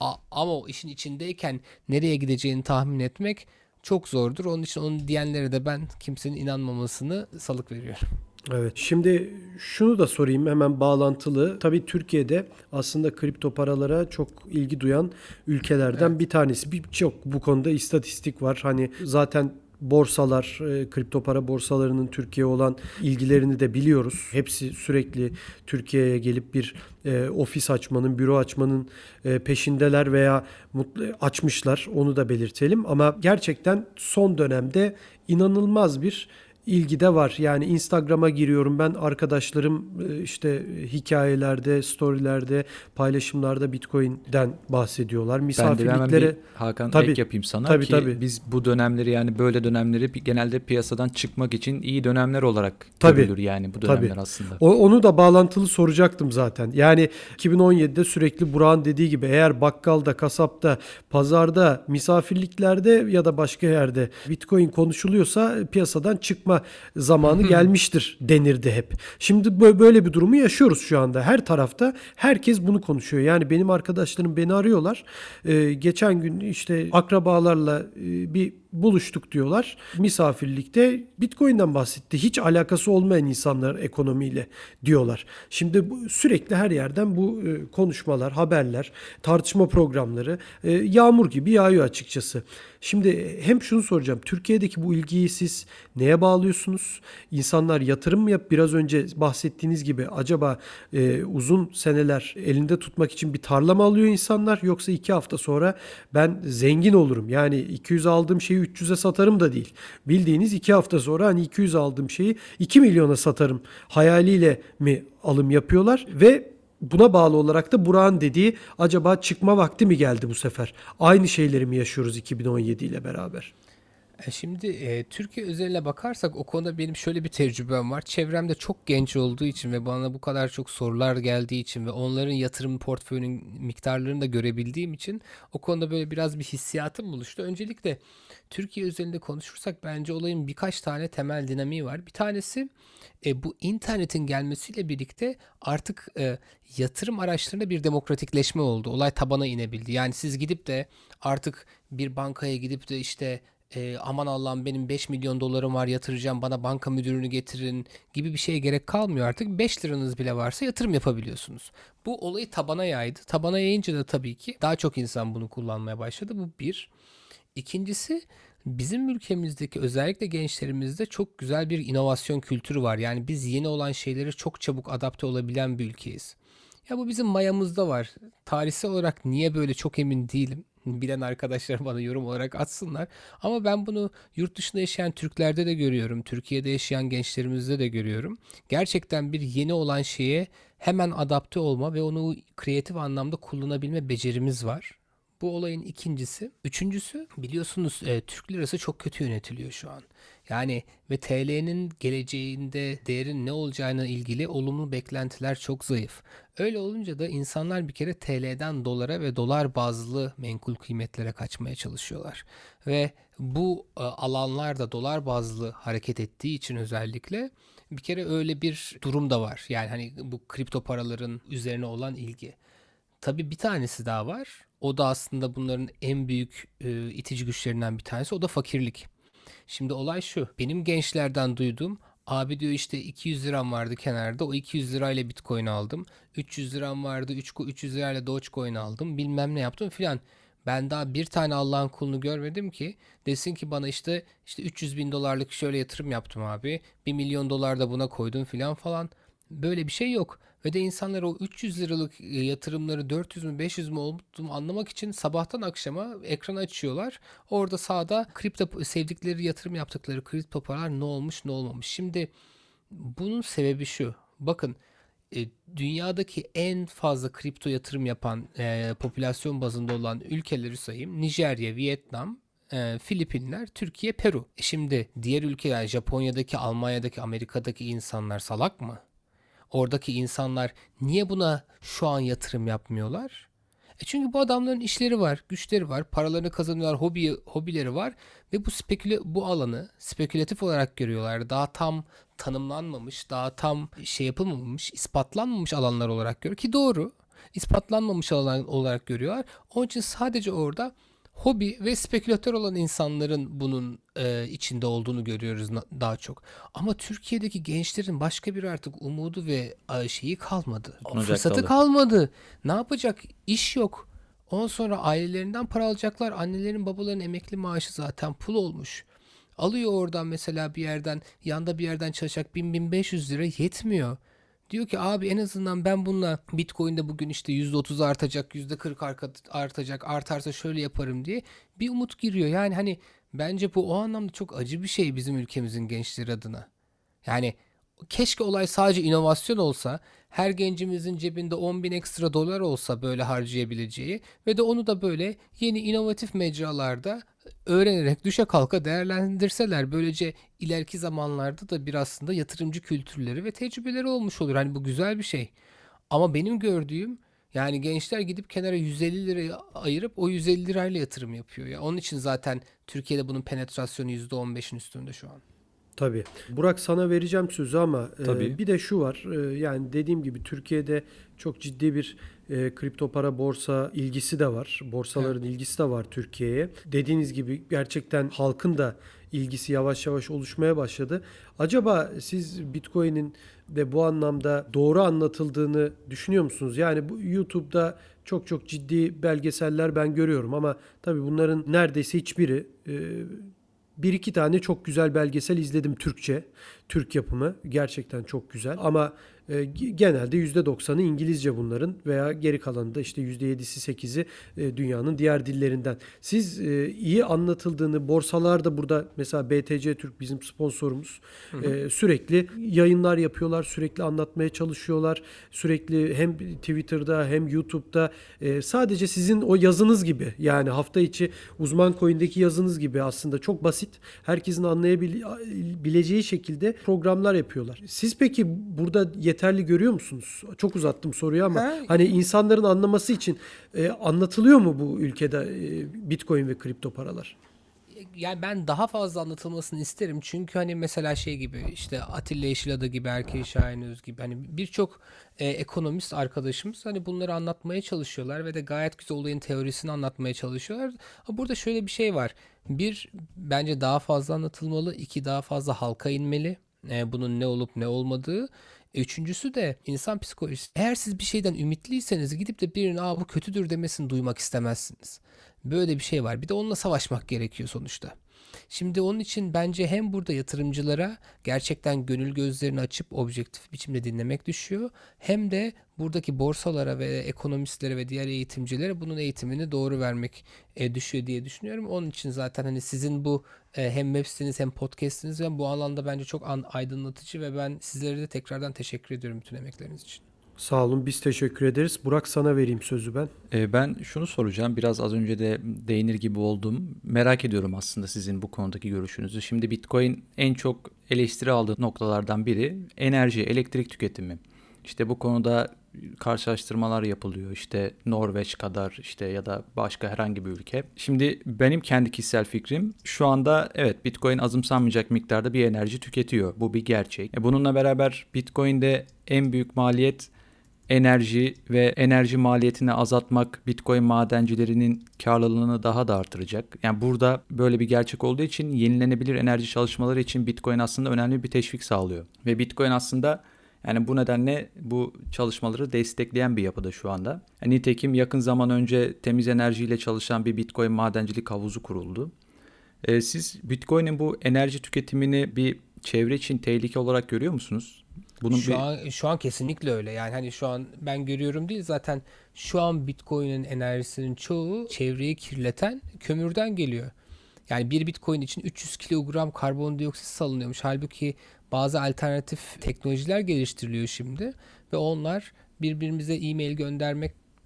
A- ama o işin içindeyken nereye gideceğini tahmin etmek çok zordur. Onun için onun diyenlere de ben kimsenin inanmamasını salık veriyorum. Evet. Şimdi şunu da sorayım hemen bağlantılı. Tabii Türkiye'de aslında kripto paralara çok ilgi duyan ülkelerden bir tanesi. Birçok bu konuda istatistik var. Hani zaten borsalar, e, kripto para borsalarının Türkiye olan ilgilerini de biliyoruz. Hepsi sürekli Türkiye'ye gelip bir e, ofis açmanın, büro açmanın e, peşindeler veya mutlu, açmışlar. Onu da belirtelim. Ama gerçekten son dönemde inanılmaz bir ilgi de var. Yani Instagram'a giriyorum ben arkadaşlarım e, işte hikayelerde, storylerde, paylaşımlarda Bitcoin'den bahsediyorlar. Misafirliklere Hakan Tabii. ek yapayım sana Tabii, ki tabii. biz bu dönemleri yani böyle dönemleri genelde piyasadan çıkmak için iyi dönemler olarak Tabii. görülür yani bu dönemler Tabii. aslında. O, onu da bağlantılı soracaktım zaten. Yani 2017'de sürekli Burak'ın dediği gibi eğer bakkalda, kasapta, pazarda, misafirliklerde ya da başka yerde Bitcoin konuşuluyorsa piyasadan çıkma zamanı gelmiştir denirdi hep. Şimdi bö- böyle bir durumu yaşıyoruz şu anda. Her tarafta herkes bunu konuşuyor. Yani benim arkadaşlarım beni arıyorlar. Ee, geçen gün işte akrabalarla e, bir buluştuk diyorlar. Misafirlikte Bitcoin'den bahsetti. Hiç alakası olmayan insanlar ekonomiyle diyorlar. Şimdi bu, sürekli her yerden bu e, konuşmalar, haberler, tartışma programları e, yağmur gibi yağıyor açıkçası. Şimdi hem şunu soracağım. Türkiye'deki bu ilgiyi siz neye bağlıyorsunuz? İnsanlar yatırım mı yap? Biraz önce bahsettiğiniz gibi acaba e, uzun seneler elinde tutmak için bir tarla mı alıyor insanlar? Yoksa iki hafta sonra ben zengin olurum. Yani 200 aldığım şeyi 300'e satarım da değil. Bildiğiniz iki hafta sonra hani 200 aldığım şeyi 2 milyona satarım hayaliyle mi alım yapıyorlar ve Buna bağlı olarak da Burak'ın dediği acaba çıkma vakti mi geldi bu sefer? Aynı şeyleri mi yaşıyoruz 2017 ile beraber? E, Şimdi e, Türkiye özeline bakarsak o konuda benim şöyle bir tecrübem var. Çevremde çok genç olduğu için ve bana bu kadar çok sorular geldiği için ve onların yatırım portföyünün miktarlarını da görebildiğim için o konuda böyle biraz bir hissiyatım oluştu. Öncelikle Türkiye özelinde konuşursak bence olayın birkaç tane temel dinamiği var. Bir tanesi e, bu internetin gelmesiyle birlikte artık e, yatırım araçlarında bir demokratikleşme oldu. Olay tabana inebildi. Yani siz gidip de artık bir bankaya gidip de işte e, aman Allah'ım benim 5 milyon dolarım var yatıracağım bana banka müdürünü getirin gibi bir şeye gerek kalmıyor artık. 5 liranız bile varsa yatırım yapabiliyorsunuz. Bu olayı tabana yaydı. Tabana yayınca da tabii ki daha çok insan bunu kullanmaya başladı. Bu bir. İkincisi bizim ülkemizdeki özellikle gençlerimizde çok güzel bir inovasyon kültürü var. Yani biz yeni olan şeylere çok çabuk adapte olabilen bir ülkeyiz. Ya bu bizim mayamızda var. Tarihsel olarak niye böyle çok emin değilim. Bilen arkadaşlar bana yorum olarak atsınlar. Ama ben bunu yurt dışında yaşayan Türklerde de görüyorum. Türkiye'de yaşayan gençlerimizde de görüyorum. Gerçekten bir yeni olan şeye hemen adapte olma ve onu kreatif anlamda kullanabilme becerimiz var. Bu olayın ikincisi. Üçüncüsü biliyorsunuz e, Türk lirası çok kötü yönetiliyor şu an. Yani ve TL'nin geleceğinde değerin ne olacağına ilgili olumlu beklentiler çok zayıf. Öyle olunca da insanlar bir kere TL'den dolara ve dolar bazlı menkul kıymetlere kaçmaya çalışıyorlar. Ve bu e, alanlarda dolar bazlı hareket ettiği için özellikle bir kere öyle bir durum da var. Yani hani bu kripto paraların üzerine olan ilgi. Tabii bir tanesi daha var. O da aslında bunların en büyük e, itici güçlerinden bir tanesi. O da fakirlik. Şimdi olay şu. Benim gençlerden duyduğum abi diyor işte 200 liram vardı kenarda. O 200 lirayla Bitcoin aldım. 300 liram vardı. 3, 300 lirayla Dogecoin aldım. Bilmem ne yaptım filan. Ben daha bir tane Allah'ın kulunu görmedim ki desin ki bana işte işte 300 bin dolarlık şöyle yatırım yaptım abi. 1 milyon dolar da buna koydum filan falan. Böyle bir şey yok. Ve de insanlar o 300 liralık e, yatırımları 400 mü 500 mü olduğunu anlamak için sabahtan akşama ekran açıyorlar. Orada sağda kripto sevdikleri yatırım yaptıkları kripto paralar ne olmuş ne olmamış. Şimdi bunun sebebi şu. Bakın e, dünyadaki en fazla kripto yatırım yapan e, popülasyon bazında olan ülkeleri sayayım. Nijerya, Vietnam, e, Filipinler, Türkiye, Peru. E şimdi diğer ülkeler Japonya'daki, Almanya'daki, Amerika'daki insanlar salak mı? Oradaki insanlar niye buna şu an yatırım yapmıyorlar? E çünkü bu adamların işleri var, güçleri var, paralarını kazanıyorlar, hobi hobileri var ve bu speküle bu alanı spekülatif olarak görüyorlar. Daha tam tanımlanmamış, daha tam şey yapılmamış, ispatlanmamış alanlar olarak görüyor ki doğru. ispatlanmamış alan olarak görüyorlar. Onun için sadece orada hobi ve spekülatör olan insanların bunun e, içinde olduğunu görüyoruz daha çok. Ama Türkiye'deki gençlerin başka bir artık umudu ve e, şeyi kalmadı. Tutunacak Fırsatı dalı. kalmadı. Ne yapacak? İş yok. Ondan sonra ailelerinden para alacaklar. Annelerin babaların emekli maaşı zaten pul olmuş. Alıyor oradan mesela bir yerden yanda bir yerden çalışacak 1000-1500 lira yetmiyor. Diyor ki abi en azından ben bununla Bitcoin'de bugün işte %30 artacak, %40 artacak, artarsa şöyle yaparım diye bir umut giriyor. Yani hani bence bu o anlamda çok acı bir şey bizim ülkemizin gençleri adına. Yani keşke olay sadece inovasyon olsa, her gencimizin cebinde 10 bin ekstra dolar olsa böyle harcayabileceği ve de onu da böyle yeni inovatif mecralarda öğrenerek düşe kalka değerlendirseler böylece ileriki zamanlarda da bir aslında yatırımcı kültürleri ve tecrübeleri olmuş olur. Hani bu güzel bir şey. Ama benim gördüğüm yani gençler gidip kenara 150 lirayı ayırıp o 150 lirayla yatırım yapıyor ya. Onun için zaten Türkiye'de bunun penetrasyonu %15'in üstünde şu an. Tabii. Burak sana vereceğim sözü ama e, Tabii. bir de şu var. E, yani dediğim gibi Türkiye'de çok ciddi bir e, kripto para borsa ilgisi de var. Borsaların ilgisi de var Türkiye'ye. Dediğiniz gibi gerçekten halkın da ilgisi yavaş yavaş oluşmaya başladı. Acaba siz Bitcoin'in de bu anlamda doğru anlatıldığını düşünüyor musunuz? Yani bu YouTube'da çok çok ciddi belgeseller ben görüyorum ama tabii bunların neredeyse hiçbiri e, bir iki tane çok güzel belgesel izledim Türkçe. Türk yapımı gerçekten çok güzel ama e, genelde %90'ı İngilizce bunların veya geri kalanı da işte %7'si 8'i e, dünyanın diğer dillerinden. Siz e, iyi anlatıldığını borsalarda burada mesela BTC Türk bizim sponsorumuz e, sürekli yayınlar yapıyorlar, sürekli anlatmaya çalışıyorlar. Sürekli hem Twitter'da hem YouTube'da e, sadece sizin o yazınız gibi yani hafta içi uzman coin'deki yazınız gibi aslında çok basit. Herkesin anlayabileceği şekilde programlar yapıyorlar. Siz peki burada yeterli görüyor musunuz? Çok uzattım soruyu ama Ha. hani insanların anlaması için e, anlatılıyor mu bu ülkede e, Bitcoin ve kripto paralar? yani ben daha fazla anlatılmasını isterim. Çünkü hani mesela şey gibi işte Atilla Yeşilada gibi, Erkeği Şahin Öz gibi hani birçok e, ekonomist arkadaşımız hani bunları anlatmaya çalışıyorlar ve de gayet güzel olayın teorisini anlatmaya çalışıyorlar. Ama burada şöyle bir şey var. Bir, bence daha fazla anlatılmalı. iki daha fazla halka inmeli. E, bunun ne olup ne olmadığı. Üçüncüsü de insan psikolojisi. Eğer siz bir şeyden ümitliyseniz gidip de birinin Aa, bu kötüdür demesini duymak istemezsiniz. Böyle bir şey var. Bir de onunla savaşmak gerekiyor sonuçta. Şimdi onun için bence hem burada yatırımcılara gerçekten gönül gözlerini açıp objektif biçimde dinlemek düşüyor. Hem de buradaki borsalara ve ekonomistlere ve diğer eğitimcilere bunun eğitimini doğru vermek e, düşüyor diye düşünüyorum. Onun için zaten hani sizin bu e, hem web siteniz hem podcastiniz ve bu alanda bence çok aydınlatıcı ve ben sizlere de tekrardan teşekkür ediyorum bütün emekleriniz için. Sağ olun biz teşekkür ederiz. Burak sana vereyim sözü ben. Ee, Ben şunu soracağım. Biraz az önce de değinir gibi oldum. Merak ediyorum aslında sizin bu konudaki görüşünüzü. Şimdi Bitcoin en çok eleştiri aldığı noktalardan biri enerji, elektrik tüketimi. İşte bu konuda karşılaştırmalar yapılıyor. İşte Norveç kadar işte ya da başka herhangi bir ülke. Şimdi benim kendi kişisel fikrim şu anda evet Bitcoin azımsanmayacak miktarda bir enerji tüketiyor. Bu bir gerçek. E bununla beraber Bitcoin'de en büyük maliyet enerji ve enerji maliyetini azaltmak Bitcoin madencilerinin karlılığını daha da artıracak. Yani burada böyle bir gerçek olduğu için yenilenebilir enerji çalışmaları için Bitcoin aslında önemli bir teşvik sağlıyor. Ve Bitcoin aslında yani bu nedenle bu çalışmaları destekleyen bir yapıda şu anda. Yani nitekim yakın zaman önce temiz enerjiyle çalışan bir Bitcoin madencilik havuzu kuruldu. Ee, siz Bitcoin'in bu enerji tüketimini bir çevre için tehlike olarak görüyor musunuz? Bunun şu bir an şu an kesinlikle öyle. Yani hani şu an ben görüyorum değil zaten şu an Bitcoin'in enerjisinin çoğu çevreyi kirleten kömürden geliyor. Yani bir Bitcoin için 300 kilogram karbondioksit salınıyormuş. Halbuki bazı alternatif teknolojiler geliştiriliyor şimdi ve onlar birbirimize e-mail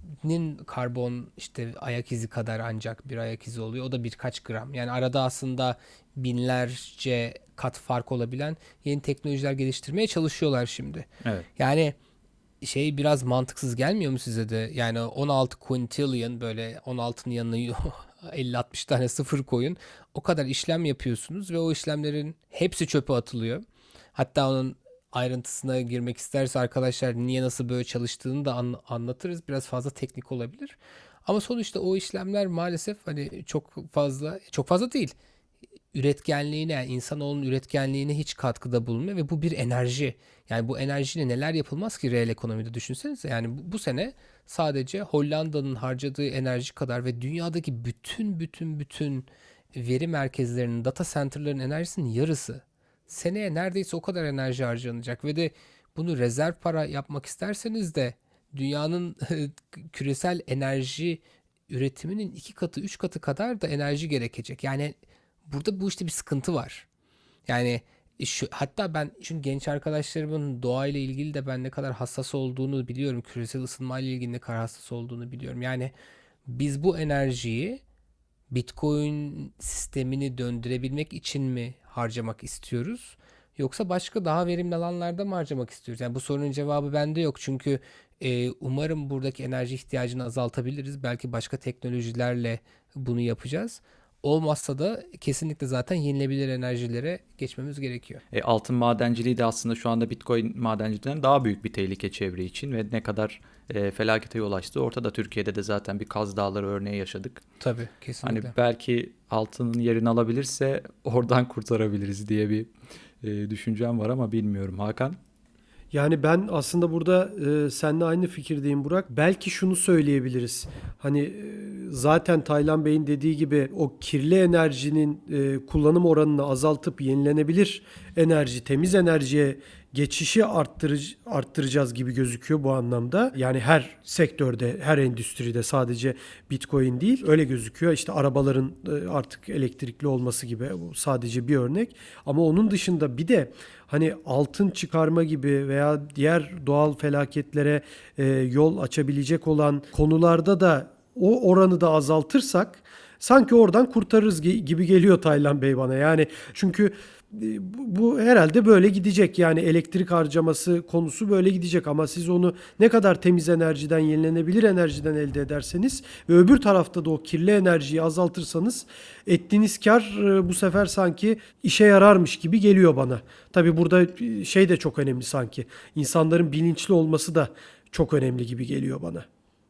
göndermenin karbon işte ayak izi kadar ancak bir ayak izi oluyor. O da birkaç gram. Yani arada aslında binlerce kat fark olabilen yeni teknolojiler geliştirmeye çalışıyorlar şimdi. evet. Yani şey biraz mantıksız gelmiyor mu size de? Yani 16 quintillion böyle 16'nın yanına 50-60 tane sıfır koyun. O kadar işlem yapıyorsunuz ve o işlemlerin hepsi çöpe atılıyor. Hatta onun ayrıntısına girmek isterse arkadaşlar niye nasıl böyle çalıştığını da an- anlatırız. Biraz fazla teknik olabilir. Ama sonuçta o işlemler maalesef hani çok fazla çok fazla değil. Üretkenliğine yani insanoğlunun üretkenliğine hiç katkıda bulunmuyor ve bu bir enerji. Yani bu enerjiyle neler yapılmaz ki reel ekonomide düşünsenize. Yani bu, bu sene sadece Hollanda'nın harcadığı enerji kadar ve dünyadaki bütün bütün bütün veri merkezlerinin, data center'ların enerjisinin yarısı. Seneye neredeyse o kadar enerji harcanacak ve de bunu rezerv para yapmak isterseniz de dünyanın küresel enerji üretiminin iki katı, üç katı kadar da enerji gerekecek. Yani burada bu işte bir sıkıntı var. Yani şu, hatta ben çünkü genç arkadaşlarımın doğayla ilgili de ben ne kadar hassas olduğunu biliyorum. Küresel ısınma ile ilgili ne kadar hassas olduğunu biliyorum. Yani biz bu enerjiyi Bitcoin sistemini döndürebilmek için mi harcamak istiyoruz? Yoksa başka daha verimli alanlarda mı harcamak istiyoruz? Yani bu sorunun cevabı bende yok. Çünkü e, umarım buradaki enerji ihtiyacını azaltabiliriz. Belki başka teknolojilerle bunu yapacağız. Olmazsa da kesinlikle zaten yenilebilir enerjilere geçmemiz gerekiyor. E, altın madenciliği de aslında şu anda Bitcoin madenciliğinden daha büyük bir tehlike çevre için ve ne kadar e, felakete yol açtığı ortada. Türkiye'de de zaten bir Kaz Dağları örneği yaşadık. Tabii kesinlikle. Hani belki altının yerini alabilirse oradan kurtarabiliriz diye bir e, düşüncem var ama bilmiyorum. Hakan? Yani ben aslında burada e, seninle aynı fikirdeyim Burak. Belki şunu söyleyebiliriz. Hani e, zaten Taylan Bey'in dediği gibi o kirli enerjinin e, kullanım oranını azaltıp yenilenebilir enerji, temiz enerjiye geçişi arttırıcı, arttıracağız gibi gözüküyor bu anlamda. Yani her sektörde, her endüstride sadece Bitcoin değil öyle gözüküyor. İşte arabaların e, artık elektrikli olması gibi sadece bir örnek. Ama onun dışında bir de hani altın çıkarma gibi veya diğer doğal felaketlere e, yol açabilecek olan konularda da o oranı da azaltırsak sanki oradan kurtarırız gibi geliyor Taylan Bey bana. Yani çünkü bu herhalde böyle gidecek yani elektrik harcaması konusu böyle gidecek ama siz onu ne kadar temiz enerjiden yenilenebilir enerjiden elde ederseniz ve öbür tarafta da o kirli enerjiyi azaltırsanız ettiğiniz kar bu sefer sanki işe yararmış gibi geliyor bana. Tabi burada şey de çok önemli sanki insanların bilinçli olması da çok önemli gibi geliyor bana.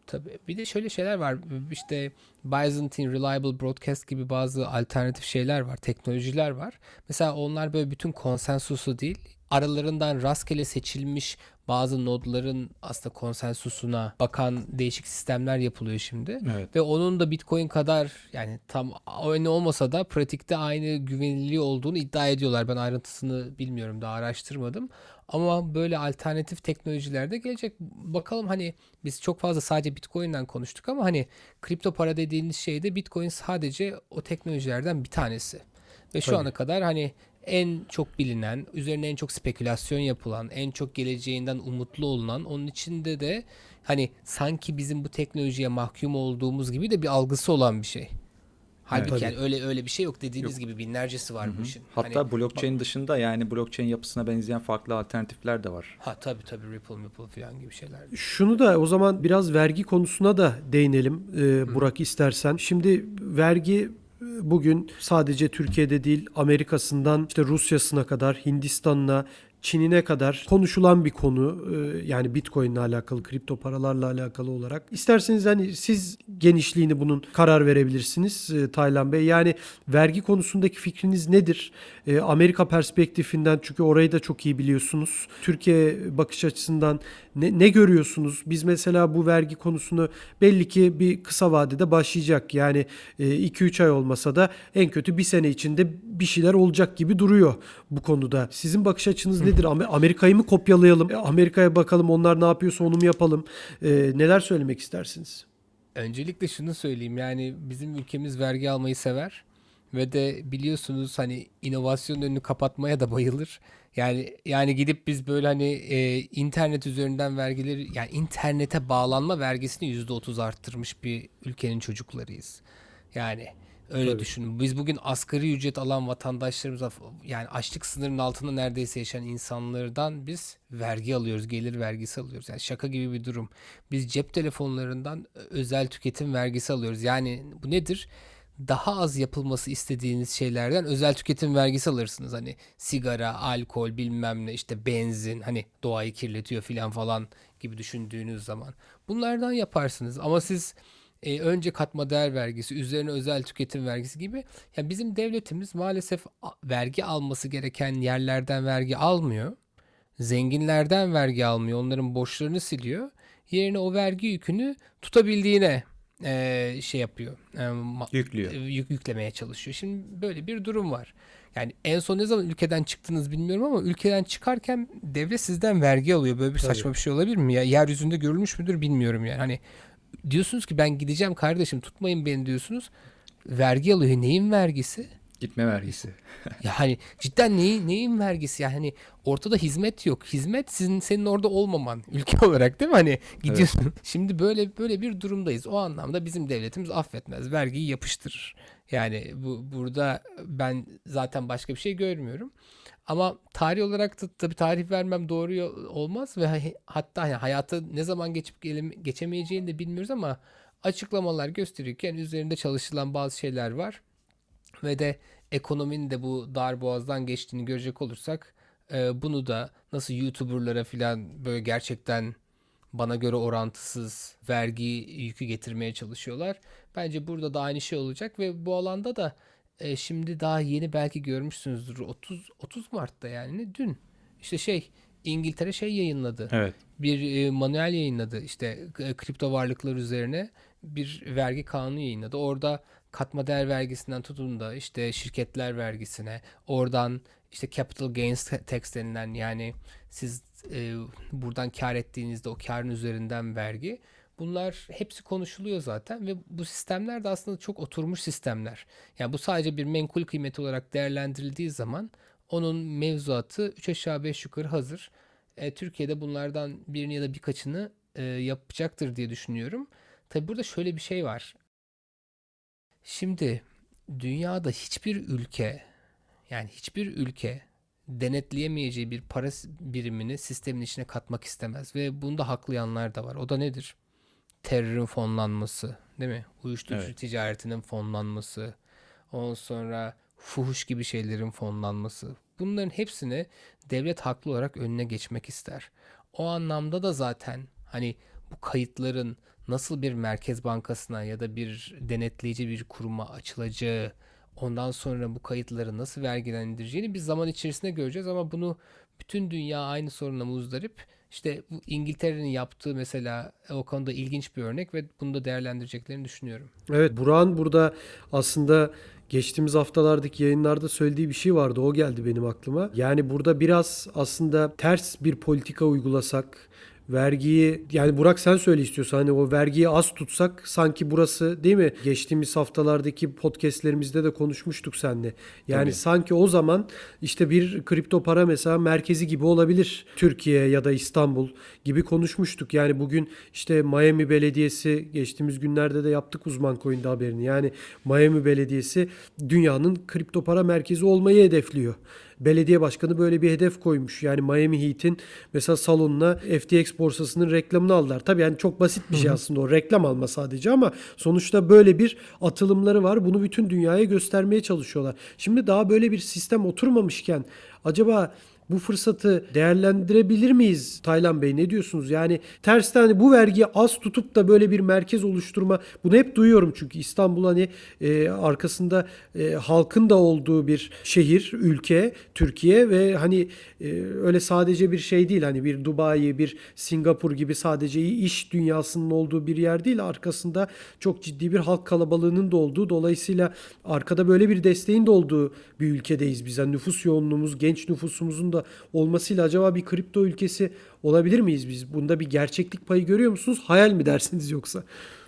Tabii. Bir de şöyle şeyler var. İşte Byzantine Reliable Broadcast gibi bazı alternatif şeyler var. Teknolojiler var. Mesela onlar böyle bütün konsensusu değil. Aralarından rastgele seçilmiş bazı nodların aslında konsensusuna bakan değişik sistemler yapılıyor şimdi. Evet. Ve onun da Bitcoin kadar yani tam aynı olmasa da pratikte aynı güvenilirliği olduğunu iddia ediyorlar. Ben ayrıntısını bilmiyorum daha araştırmadım. Ama böyle alternatif teknolojiler de gelecek. Bakalım hani biz çok fazla sadece Bitcoin'den konuştuk ama hani kripto para dediğiniz şeyde Bitcoin sadece o teknolojilerden bir tanesi. Ve şu Tabii. ana kadar hani en çok bilinen, üzerine en çok spekülasyon yapılan, en çok geleceğinden umutlu olunan, onun içinde de hani sanki bizim bu teknolojiye mahkum olduğumuz gibi de bir algısı olan bir şey. Halbuki Evet. yani öyle öyle bir şey yok dediğiniz gibi binlercesi var bu işin. Hatta Hani- blockchain dışında yani blockchain yapısına benzeyen farklı alternatifler de var. Ha tabii tabii Ripple, Ripple falan gibi şeyler. Şunu da o zaman biraz vergi konusuna da değinelim e, Burak istersen. Şimdi vergi e, bugün sadece Türkiye'de değil Amerika'sından işte Rusya'sına kadar Hindistan'ına Çin'ine kadar konuşulan bir konu. E, yani Bitcoin'le alakalı, kripto paralarla alakalı olarak. İsterseniz hani siz genişliğini bunun karar verebilirsiniz e, Taylan Bey. Yani vergi konusundaki fikriniz nedir? E, Amerika perspektifinden çünkü orayı da çok iyi biliyorsunuz. Türkiye bakış açısından ne, ne görüyorsunuz? Biz mesela bu vergi konusunu belli ki bir kısa vadede başlayacak. Yani 2-3 ay olmasa da en kötü bir sene içinde bir şeyler olacak gibi duruyor bu konuda. Sizin bakış açınız nedir? Am- Amerika'yı mı kopyalayalım? E, Amerika'ya bakalım onlar ne yapıyorsa onu mu yapalım? E, neler söylemek istersiniz? Öncelikle şunu söyleyeyim yani bizim ülkemiz vergi almayı sever ve de biliyorsunuz hani inovasyonun önünü kapatmaya da bayılır. Yani yani gidip biz böyle hani e, internet üzerinden vergileri yani internete bağlanma vergisini %30 arttırmış bir ülkenin çocuklarıyız. Yani öyle Tabii. düşünün. Biz bugün asgari ücret alan vatandaşlarımıza yani açlık sınırının altında neredeyse yaşayan insanlardan biz vergi alıyoruz, gelir vergisi alıyoruz. Yani şaka gibi bir durum. Biz cep telefonlarından özel tüketim vergisi alıyoruz. Yani bu nedir? daha az yapılması istediğiniz şeylerden özel tüketim vergisi alırsınız. Hani sigara, alkol, bilmem ne işte benzin hani doğayı kirletiyor filan falan gibi düşündüğünüz zaman. Bunlardan yaparsınız ama siz e, önce katma değer vergisi, üzerine özel tüketim vergisi gibi yani bizim devletimiz maalesef vergi alması gereken yerlerden vergi almıyor. Zenginlerden vergi almıyor. Onların borçlarını siliyor. Yerine o vergi yükünü tutabildiğine e, şey yapıyor. E, Yüklüyor. Yük, yüklemeye çalışıyor. Şimdi böyle bir durum var. Yani en son ne zaman ülkeden çıktınız bilmiyorum ama ülkeden çıkarken devlet sizden vergi alıyor. Böyle bir saçma Tabii. bir şey olabilir mi? Ya yeryüzünde görülmüş müdür bilmiyorum yani. Hani diyorsunuz ki ben gideceğim kardeşim tutmayın beni diyorsunuz. Vergi alıyor. Neyin vergisi? Gitme vergisi. ya hani cidden neyin, neyin vergisi? Yani hani ortada hizmet yok. Hizmet sizin senin orada olmaman ülke olarak değil mi? Hani gidiyorsun. Şimdi böyle böyle bir durumdayız. O anlamda bizim devletimiz affetmez. Vergiyi yapıştırır. Yani bu burada ben zaten başka bir şey görmüyorum. Ama tarih olarak da tabii tarih vermem doğru olmaz ve hatta yani hayata ne zaman geçip geçemeyeceğini de bilmiyoruz ama açıklamalar gösterirken üzerinde çalışılan bazı şeyler var ve de ekonominin de bu dar boğazdan geçtiğini görecek olursak bunu da nasıl YouTuber'lara falan böyle gerçekten bana göre orantısız vergi yükü getirmeye çalışıyorlar. Bence burada da aynı şey olacak ve bu alanda da e, şimdi daha yeni belki görmüşsünüzdür 30 30 Mart'ta yani dün işte şey İngiltere şey yayınladı. Evet. Bir e, manuel yayınladı. İşte e, kripto varlıklar üzerine bir vergi kanunu yayınladı. Orada katma değer vergisinden tutun da işte şirketler vergisine, oradan işte capital gains tax denilen yani siz e, buradan kar ettiğinizde o karın üzerinden vergi. Bunlar hepsi konuşuluyor zaten ve bu sistemler de aslında çok oturmuş sistemler. Yani bu sadece bir menkul kıymeti olarak değerlendirildiği zaman onun mevzuatı 3 aşağı 5 yukarı hazır. E, Türkiye'de bunlardan birini ya da birkaçını e, yapacaktır diye düşünüyorum. Tabi burada şöyle bir şey var. Şimdi dünyada hiçbir ülke yani hiçbir ülke denetleyemeyeceği bir para birimini sistemin içine katmak istemez ve bunda haklayanlar da var. O da nedir? Terörün fonlanması, değil mi? Uyuşturucu evet. ticaretinin fonlanması, ondan sonra fuhuş gibi şeylerin fonlanması. Bunların hepsini devlet haklı olarak önüne geçmek ister. O anlamda da zaten hani bu kayıtların nasıl bir merkez bankasına ya da bir denetleyici bir kuruma açılacağı, ondan sonra bu kayıtları nasıl vergilendireceğini bir zaman içerisinde göreceğiz ama bunu bütün dünya aynı sorunla muzdarip. İşte bu İngiltere'nin yaptığı mesela o konuda ilginç bir örnek ve bunu da değerlendireceklerini düşünüyorum. Evet Burak'ın burada aslında geçtiğimiz haftalardaki yayınlarda söylediği bir şey vardı. O geldi benim aklıma. Yani burada biraz aslında ters bir politika uygulasak vergiyi yani Burak sen söyle istiyorsan hani o vergiyi az tutsak sanki burası değil mi? Geçtiğimiz haftalardaki podcastlerimizde de konuşmuştuk seninle. Yani Tabii. sanki o zaman işte bir kripto para mesela merkezi gibi olabilir. Türkiye ya da İstanbul gibi konuşmuştuk. Yani bugün işte Miami Belediyesi geçtiğimiz günlerde de yaptık uzman coin'de haberini. Yani Miami Belediyesi dünyanın kripto para merkezi olmayı hedefliyor belediye başkanı böyle bir hedef koymuş. Yani Miami Heat'in mesela salonuna FTX borsasının reklamını aldılar. Tabii yani çok basit bir şey aslında o reklam alma sadece ama sonuçta böyle bir atılımları var. Bunu bütün dünyaya göstermeye çalışıyorlar. Şimdi daha böyle bir sistem oturmamışken acaba bu fırsatı değerlendirebilir miyiz Taylan Bey? Ne diyorsunuz? Yani tersten hani bu vergiyi az tutup da böyle bir merkez oluşturma. Bunu hep duyuyorum çünkü İstanbul hani e, arkasında e, halkın da olduğu bir şehir, ülke, Türkiye ve hani e, öyle sadece bir şey değil. Hani bir Dubai, bir Singapur gibi sadece iş dünyasının olduğu bir yer değil. Arkasında çok ciddi bir halk kalabalığının da olduğu. Dolayısıyla arkada böyle bir desteğin de olduğu bir ülkedeyiz biz. Yani nüfus yoğunluğumuz, genç nüfusumuzun da da olmasıyla acaba bir kripto ülkesi olabilir miyiz biz? Bunda bir gerçeklik payı görüyor musunuz? Hayal mi dersiniz yoksa?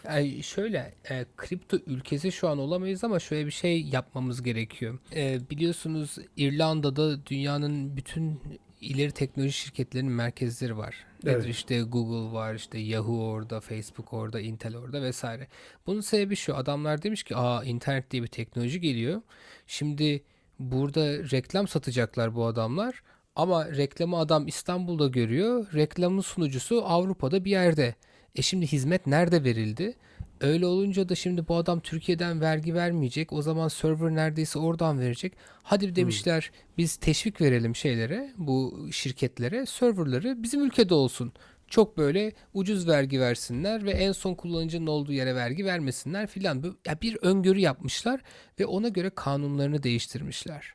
Yani şöyle e, kripto ülkesi şu an olamayız ama şöyle bir şey yapmamız gerekiyor. E, biliyorsunuz İrlanda'da dünyanın bütün ileri teknoloji şirketlerinin merkezleri var. Nedir evet. işte Google var, işte Yahoo orada, Facebook orada, Intel orada vesaire. Bunun sebebi şu. Adamlar demiş ki, "Aa internet diye bir teknoloji geliyor. Şimdi burada reklam satacaklar bu adamlar. Ama reklamı adam İstanbul'da görüyor. Reklamın sunucusu Avrupa'da bir yerde. E şimdi hizmet nerede verildi? Öyle olunca da şimdi bu adam Türkiye'den vergi vermeyecek. O zaman server neredeyse oradan verecek. Hadi demişler biz teşvik verelim şeylere, bu şirketlere, serverları bizim ülkede olsun. Çok böyle ucuz vergi versinler ve en son kullanıcının olduğu yere vergi vermesinler filan. Ya bir öngörü yapmışlar ve ona göre kanunlarını değiştirmişler.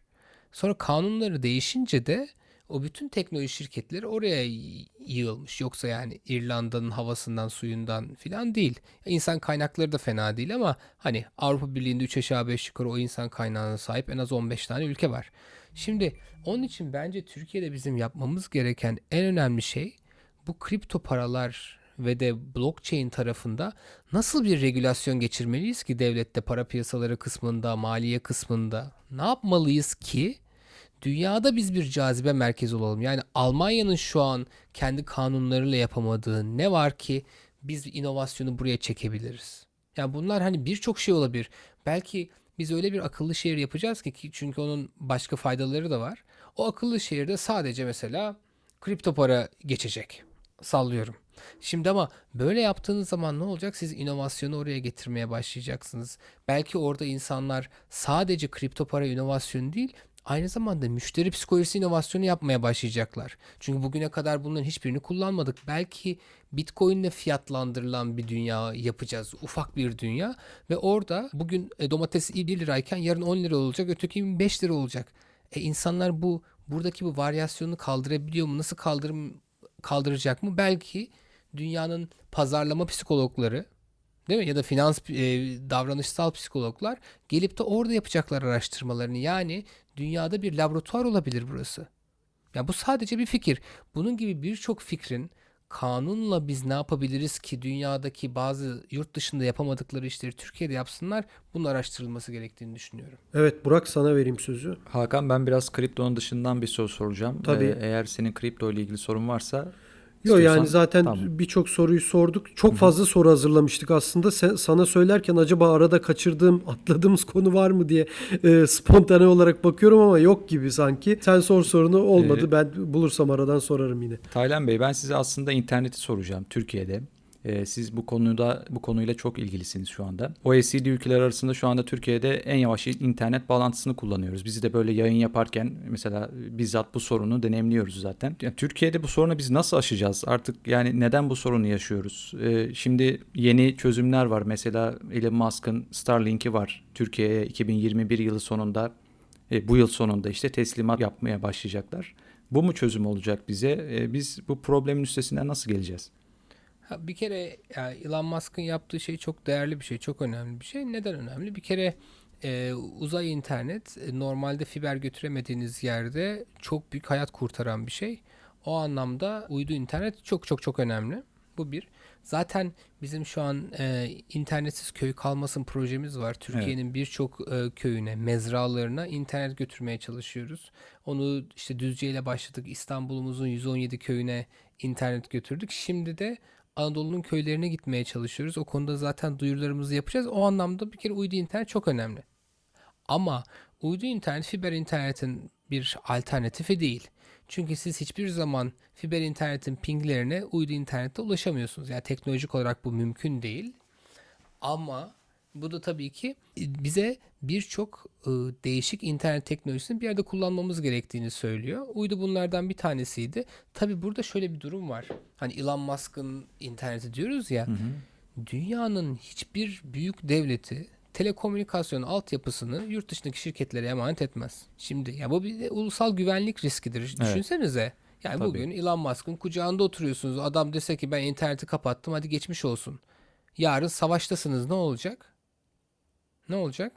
Sonra kanunları değişince de o bütün teknoloji şirketleri oraya yığılmış. Yoksa yani İrlanda'nın havasından, suyundan filan değil. İnsan kaynakları da fena değil ama hani Avrupa Birliği'nde 3 aşağı 5 yukarı o insan kaynağına sahip en az 15 tane ülke var. Şimdi onun için bence Türkiye'de bizim yapmamız gereken en önemli şey bu kripto paralar ve de blockchain tarafında nasıl bir regülasyon geçirmeliyiz ki devlette para piyasaları kısmında, maliye kısmında ne yapmalıyız ki dünyada biz bir cazibe merkezi olalım. Yani Almanya'nın şu an kendi kanunlarıyla yapamadığı ne var ki biz inovasyonu buraya çekebiliriz. Yani bunlar hani birçok şey olabilir. Belki biz öyle bir akıllı şehir yapacağız ki çünkü onun başka faydaları da var. O akıllı şehirde sadece mesela kripto para geçecek. Sallıyorum. Şimdi ama böyle yaptığınız zaman ne olacak? Siz inovasyonu oraya getirmeye başlayacaksınız. Belki orada insanlar sadece kripto para inovasyonu değil, aynı zamanda müşteri psikolojisi inovasyonu yapmaya başlayacaklar. Çünkü bugüne kadar bunların hiçbirini kullanmadık. Belki Bitcoin ile fiyatlandırılan bir dünya yapacağız. Ufak bir dünya ve orada bugün e, domates 1 lirayken yarın 10 lira olacak, öteki gün 5 lira olacak. E insanlar bu buradaki bu varyasyonu kaldırabiliyor mu? Nasıl kaldırım kaldıracak mı? Belki dünyanın pazarlama psikologları değil mi? Ya da finans e, davranışsal psikologlar gelip de orada yapacaklar araştırmalarını. Yani dünyada bir laboratuvar olabilir burası. Ya bu sadece bir fikir. Bunun gibi birçok fikrin kanunla biz ne yapabiliriz ki dünyadaki bazı yurt dışında yapamadıkları işleri Türkiye'de yapsınlar bunun araştırılması gerektiğini düşünüyorum. Evet Burak sana vereyim sözü. Hakan ben biraz kriptonun dışından bir soru soracağım. Tabii. Ee, eğer senin kripto ile ilgili sorun varsa Yok yani zaten Tamam. birçok soruyu sorduk. Çok fazla soru hazırlamıştık aslında. Sen- sana söylerken acaba arada kaçırdığım, atladığımız konu var mı diye e, spontane olarak bakıyorum ama yok gibi sanki. Sen sor sorunu olmadı. Ee, ben bulursam aradan sorarım yine. Taylan Bey ben size aslında interneti soracağım Türkiye'de. Ee, siz bu konuda bu konuyla çok ilgilisiniz şu anda. OECD ülkeler arasında şu anda Türkiye'de en yavaş internet bağlantısını kullanıyoruz. Biz de böyle yayın yaparken mesela bizzat bu sorunu deneyimliyoruz zaten. Ya, Türkiye'de bu sorunu biz nasıl aşacağız? Artık yani neden bu sorunu yaşıyoruz? Ee, şimdi yeni çözümler var. Mesela Elon Musk'ın Starlink'i var. Türkiye'ye 2021 yılı sonunda e, bu yıl sonunda işte teslimat yapmaya başlayacaklar. Bu mu çözüm olacak bize? E, biz bu problemin üstesinden nasıl geleceğiz? Bir kere yani Elon Musk'ın yaptığı şey çok değerli bir şey, çok önemli bir şey. Neden önemli? Bir kere e, uzay internet e, normalde fiber götüremediğiniz yerde çok büyük hayat kurtaran bir şey. O anlamda uydu internet çok çok çok önemli. Bu bir. Zaten bizim şu an e, internetsiz köy kalmasın projemiz var. Türkiye'nin birçok e, köyüne, mezralarına internet götürmeye çalışıyoruz. Onu işte Düzce ile başladık. İstanbul'umuzun 117 köyüne internet götürdük. Şimdi de Anadolu'nun köylerine gitmeye çalışıyoruz. O konuda zaten duyurularımızı yapacağız. O anlamda bir kere uydu internet çok önemli. Ama uydu internet fiber internetin bir alternatifi değil. Çünkü siz hiçbir zaman fiber internetin pinglerine uydu internette ulaşamıyorsunuz. Yani teknolojik olarak bu mümkün değil. Ama bu da tabii ki bize birçok e, değişik internet teknolojisini bir yerde kullanmamız gerektiğini söylüyor. Uydu bunlardan bir tanesiydi. Tabii burada şöyle bir durum var. Hani Elon Musk'ın interneti diyoruz ya. Dünyanın hiçbir büyük devleti telekomünikasyon altyapısını yurt dışındaki şirketlere emanet etmez. Şimdi ya bu bir de ulusal güvenlik riskidir. Düşünsenize. Yani Tabii. bugün Elon Musk'ın kucağında oturuyorsunuz. Adam dese ki ben interneti kapattım hadi geçmiş olsun. Yarın savaştasınız ne olacak? Ne olacak?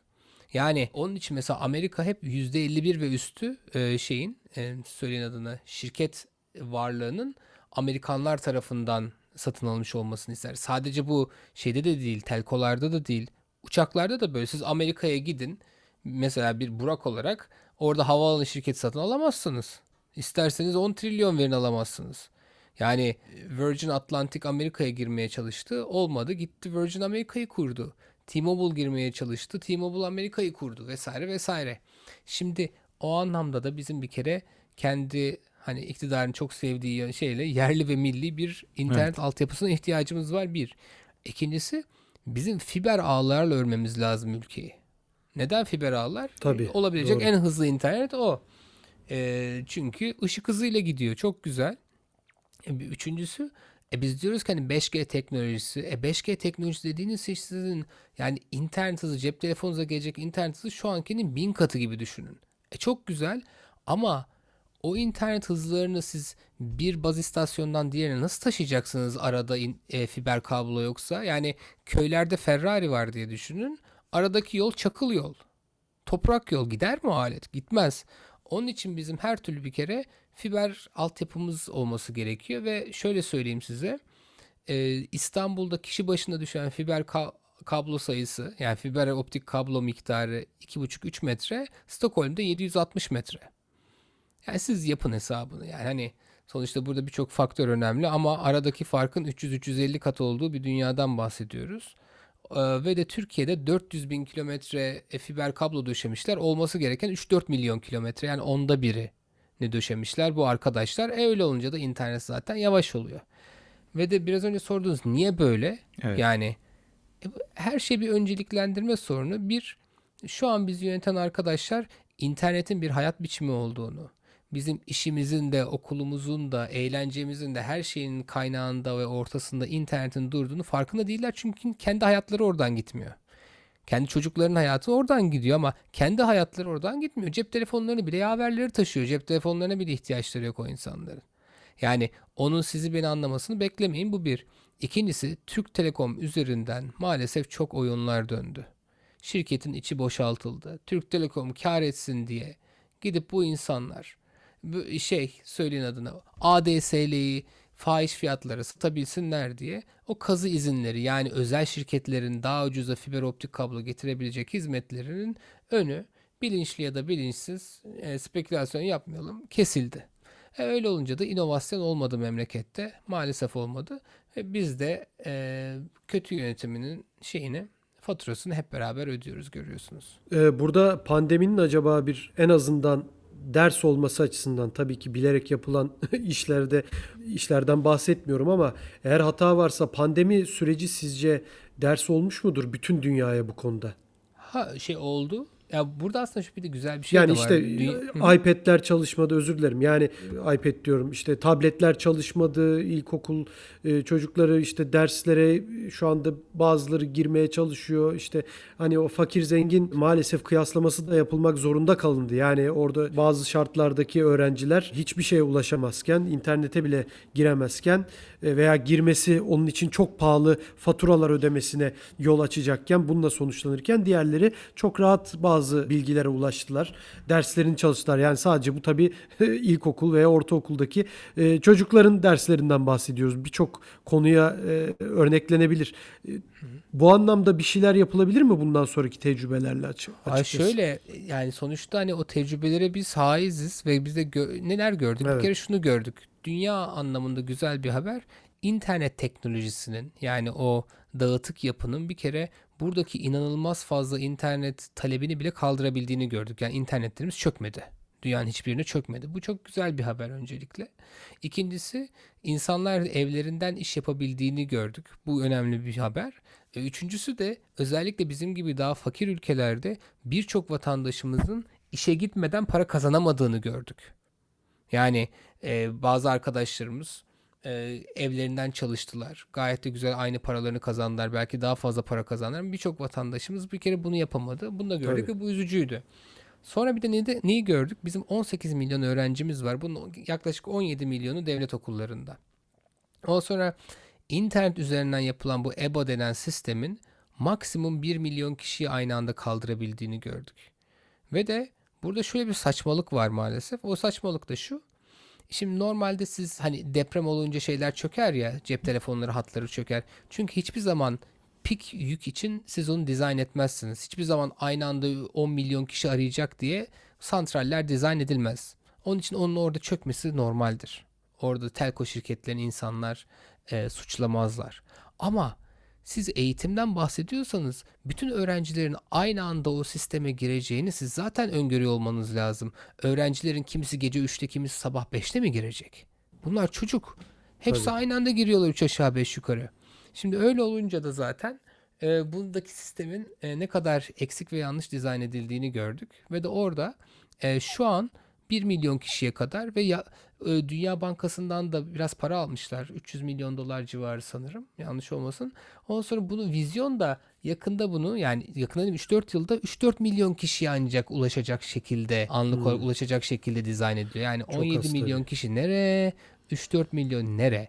Yani onun için mesela Amerika hep %51 ve üstü e, şeyin e, söyleyin adını şirket varlığının Amerikanlar tarafından satın alınmış olmasını ister. Sadece bu şeyde de değil, telkolarda da değil. Uçaklarda da böyle siz Amerika'ya gidin mesela bir Burak olarak orada havaalanı şirketi satın alamazsınız. İsterseniz 10 trilyon verin alamazsınız. Yani Virgin Atlantic Amerika'ya girmeye çalıştı. Olmadı. Gitti Virgin Amerika'yı kurdu. T-Mobile girmeye çalıştı. T-Mobile Amerika'yı kurdu vesaire vesaire. Şimdi o anlamda da bizim bir kere kendi hani iktidarın çok sevdiği şeyle yerli ve milli bir internet altyapısına ihtiyacımız var bir. İkincisi bizim fiber ağlarla örmemiz lazım ülkeyi. Neden fiber ağlar? Tabii, Olabilecek doğru. en hızlı internet o. Ee, çünkü ışık hızıyla gidiyor. Çok güzel. E, bir üçüncüsü e biz diyoruz ki hani 5G teknolojisi. E 5G teknolojisi dediğiniz şey sizin yani internet hızı cep telefonunuza gelecek internet hızı şu ankinin bin katı gibi düşünün. E çok güzel ama o internet hızlarını siz bir baz istasyondan diğerine nasıl taşıyacaksınız arada in- e, fiber kablo yoksa? Yani köylerde Ferrari var diye düşünün. Aradaki yol çakıl yol. Toprak yol gider mi alet? Gitmez. Onun için bizim her türlü bir kere fiber altyapımız olması gerekiyor ve şöyle söyleyeyim size. Ee, İstanbul'da kişi başına düşen fiber ka- kablo sayısı yani fiber optik kablo miktarı 2,5-3 metre. Stockholm'da 760 metre. Yani siz yapın hesabını. Yani hani sonuçta burada birçok faktör önemli ama aradaki farkın 300-350 kat olduğu bir dünyadan bahsediyoruz. Ee, ve de Türkiye'de 400 bin kilometre e, fiber kablo döşemişler. Olması gereken 3-4 milyon kilometre yani onda biri ne döşemişler bu arkadaşlar. E öyle olunca da internet zaten yavaş oluyor. Ve de biraz önce sorduğunuz niye böyle? Evet. Yani e, her şey bir önceliklendirme sorunu. Bir, şu an bizi yöneten arkadaşlar internetin bir hayat biçimi olduğunu, bizim işimizin de, okulumuzun da, eğlencemizin de her şeyin kaynağında ve ortasında internetin durduğunu farkında değiller. Çünkü kendi hayatları oradan gitmiyor. Kendi çocukların hayatı oradan gidiyor ama kendi hayatları oradan gitmiyor. Cep telefonlarını bile haberleri taşıyor. Cep telefonlarına bile ihtiyaçları yok o insanların. Yani onun sizi beni anlamasını beklemeyin bu bir. İkincisi Türk Telekom üzerinden maalesef çok oyunlar döndü. Şirketin içi boşaltıldı. Türk Telekom kar etsin diye gidip bu insanlar şey söyleyin adına ADSL'yi fahiş fiyatlara satabilsinler diye o kazı izinleri yani özel şirketlerin daha ucuza fiber optik kablo getirebilecek hizmetlerinin önü bilinçli ya da bilinçsiz e, spekülasyon yapmayalım kesildi. E, öyle olunca da inovasyon olmadı memlekette. Maalesef olmadı. Ve biz de e, kötü yönetiminin şeyini faturasını hep beraber ödüyoruz görüyorsunuz. Ee, burada pandeminin acaba bir en azından ders olması açısından tabii ki bilerek yapılan işlerde işlerden bahsetmiyorum ama eğer hata varsa pandemi süreci sizce ders olmuş mudur bütün dünyaya bu konuda? Ha şey oldu. Ya burada aslında şu bir de güzel bir şey Yani de var. işte Dünya- Hı. iPad'ler çalışmadı özür dilerim. Yani iPad diyorum işte tabletler çalışmadı. ilkokul e, çocukları işte derslere e, şu anda bazıları girmeye çalışıyor. İşte hani o fakir zengin maalesef kıyaslaması da yapılmak zorunda kalındı. Yani orada bazı şartlardaki öğrenciler hiçbir şeye ulaşamazken, internete bile giremezken e, veya girmesi onun için çok pahalı faturalar ödemesine yol açacakken bununla sonuçlanırken diğerleri çok rahat bazı bilgilere ulaştılar. Derslerini çalıştılar. Yani sadece bu tabii ilkokul veya ortaokuldaki e, çocukların derslerinden bahsediyoruz. Birçok konuya e, örneklenebilir. E, Bu anlamda bir şeyler yapılabilir mi bundan sonraki tecrübelerle açı- Ay açıkçası? şöyle yani sonuçta hani o tecrübelere biz haiziz ve biz de gö- neler gördük? Evet. Bir kere şunu gördük. Dünya anlamında güzel bir haber. İnternet teknolojisinin yani o dağıtık yapının bir kere buradaki inanılmaz fazla internet talebini bile kaldırabildiğini gördük. Yani internetlerimiz çökmedi. Dünyanın hiçbirine çökmedi. Bu çok güzel bir haber öncelikle. İkincisi insanlar evlerinden iş yapabildiğini gördük. Bu önemli bir haber. E, Üçüncüsü de özellikle bizim gibi daha fakir ülkelerde birçok vatandaşımızın işe gitmeden para kazanamadığını gördük. Yani e, bazı arkadaşlarımız e, evlerinden çalıştılar. Gayet de güzel aynı paralarını kazandılar. Belki daha fazla para kazandılar. Birçok vatandaşımız bir kere bunu yapamadı. Bunu da gördük Tabii. ve bu üzücüydü. Sonra bir de ne neyi gördük? Bizim 18 milyon öğrencimiz var. Bunun yaklaşık 17 milyonu devlet okullarında. Ondan sonra internet üzerinden yapılan bu EBA denen sistemin maksimum 1 milyon kişiyi aynı anda kaldırabildiğini gördük. Ve de burada şöyle bir saçmalık var maalesef. O saçmalık da şu. Şimdi normalde siz hani deprem olunca şeyler çöker ya cep telefonları hatları çöker. Çünkü hiçbir zaman pik yük için siz onu dizayn etmezsiniz. Hiçbir zaman aynı anda 10 milyon kişi arayacak diye santraller dizayn edilmez. Onun için onun orada çökmesi normaldir. Orada telko şirketlerini insanlar e, suçlamazlar. Ama siz eğitimden bahsediyorsanız bütün öğrencilerin aynı anda o sisteme gireceğini siz zaten öngörüyor olmanız lazım. Öğrencilerin kimisi gece 3'te kimisi sabah 5'te mi girecek? Bunlar çocuk. Hepsi Tabii. aynı anda giriyorlar 3 aşağı 5 yukarı. Şimdi öyle olunca da zaten e, bundaki sistemin e, ne kadar eksik ve yanlış dizayn edildiğini gördük ve de orada e, şu an 1 milyon kişiye kadar ve ya, Dünya Bankası'ndan da biraz para almışlar. 300 milyon dolar civarı sanırım. Yanlış olmasın. Ondan sonra bunu vizyon da yakında bunu yani yakında değil 3-4 yılda 3-4 milyon kişiye ancak ulaşacak şekilde anlık olarak ulaşacak şekilde dizayn ediliyor. Yani Çok 17 az milyon kişi nere? 3-4 milyon nere?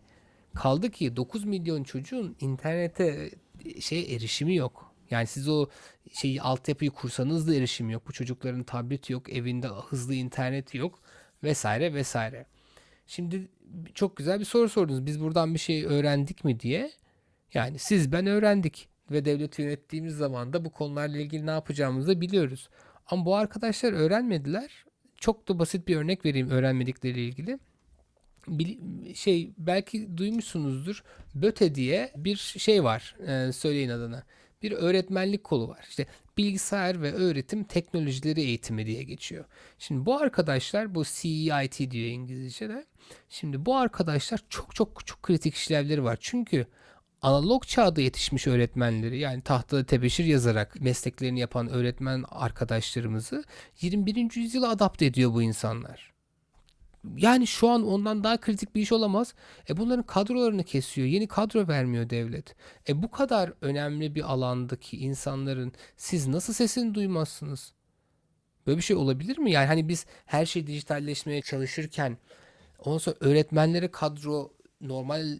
Kaldı ki 9 milyon çocuğun internete e, şey erişimi yok. Yani siz o şeyi altyapıyı kursanız da erişim yok. Bu çocukların tableti yok, evinde hızlı internet yok vesaire vesaire. Şimdi çok güzel bir soru sordunuz. Biz buradan bir şey öğrendik mi diye. Yani siz ben öğrendik ve devleti yönettiğimiz zaman da bu konularla ilgili ne yapacağımızı da biliyoruz. Ama bu arkadaşlar öğrenmediler. Çok da basit bir örnek vereyim öğrenmedikleri ilgili. Bil- şey belki duymuşsunuzdur. BÖTE diye bir şey var. Ee, söyleyin adını. Bir öğretmenlik kolu var. İşte bilgisayar ve öğretim teknolojileri eğitimi diye geçiyor. Şimdi bu arkadaşlar bu CEIT diyor İngilizce'de. Şimdi bu arkadaşlar çok çok çok kritik işlevleri var. Çünkü analog çağda yetişmiş öğretmenleri yani tahtada tebeşir yazarak mesleklerini yapan öğretmen arkadaşlarımızı 21. yüzyıla adapte ediyor bu insanlar. Yani şu an ondan daha kritik bir iş olamaz. E bunların kadrolarını kesiyor. Yeni kadro vermiyor devlet. E bu kadar önemli bir alandaki insanların siz nasıl sesini duymazsınız? Böyle bir şey olabilir mi? Yani hani biz her şey dijitalleşmeye çalışırken ondan sonra öğretmenlere kadro normal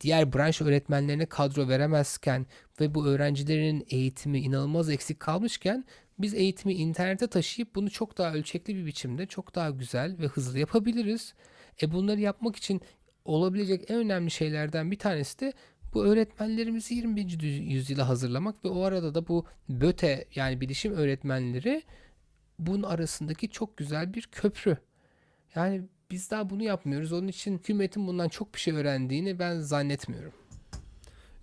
diğer branş öğretmenlerine kadro veremezken ve bu öğrencilerin eğitimi inanılmaz eksik kalmışken biz eğitimi internete taşıyıp bunu çok daha ölçekli bir biçimde çok daha güzel ve hızlı yapabiliriz. E bunları yapmak için olabilecek en önemli şeylerden bir tanesi de bu öğretmenlerimizi 21. yüzyıla hazırlamak ve o arada da bu BÖTE yani bilişim öğretmenleri bunun arasındaki çok güzel bir köprü. Yani biz daha bunu yapmıyoruz. Onun için hükümetin bundan çok bir şey öğrendiğini ben zannetmiyorum.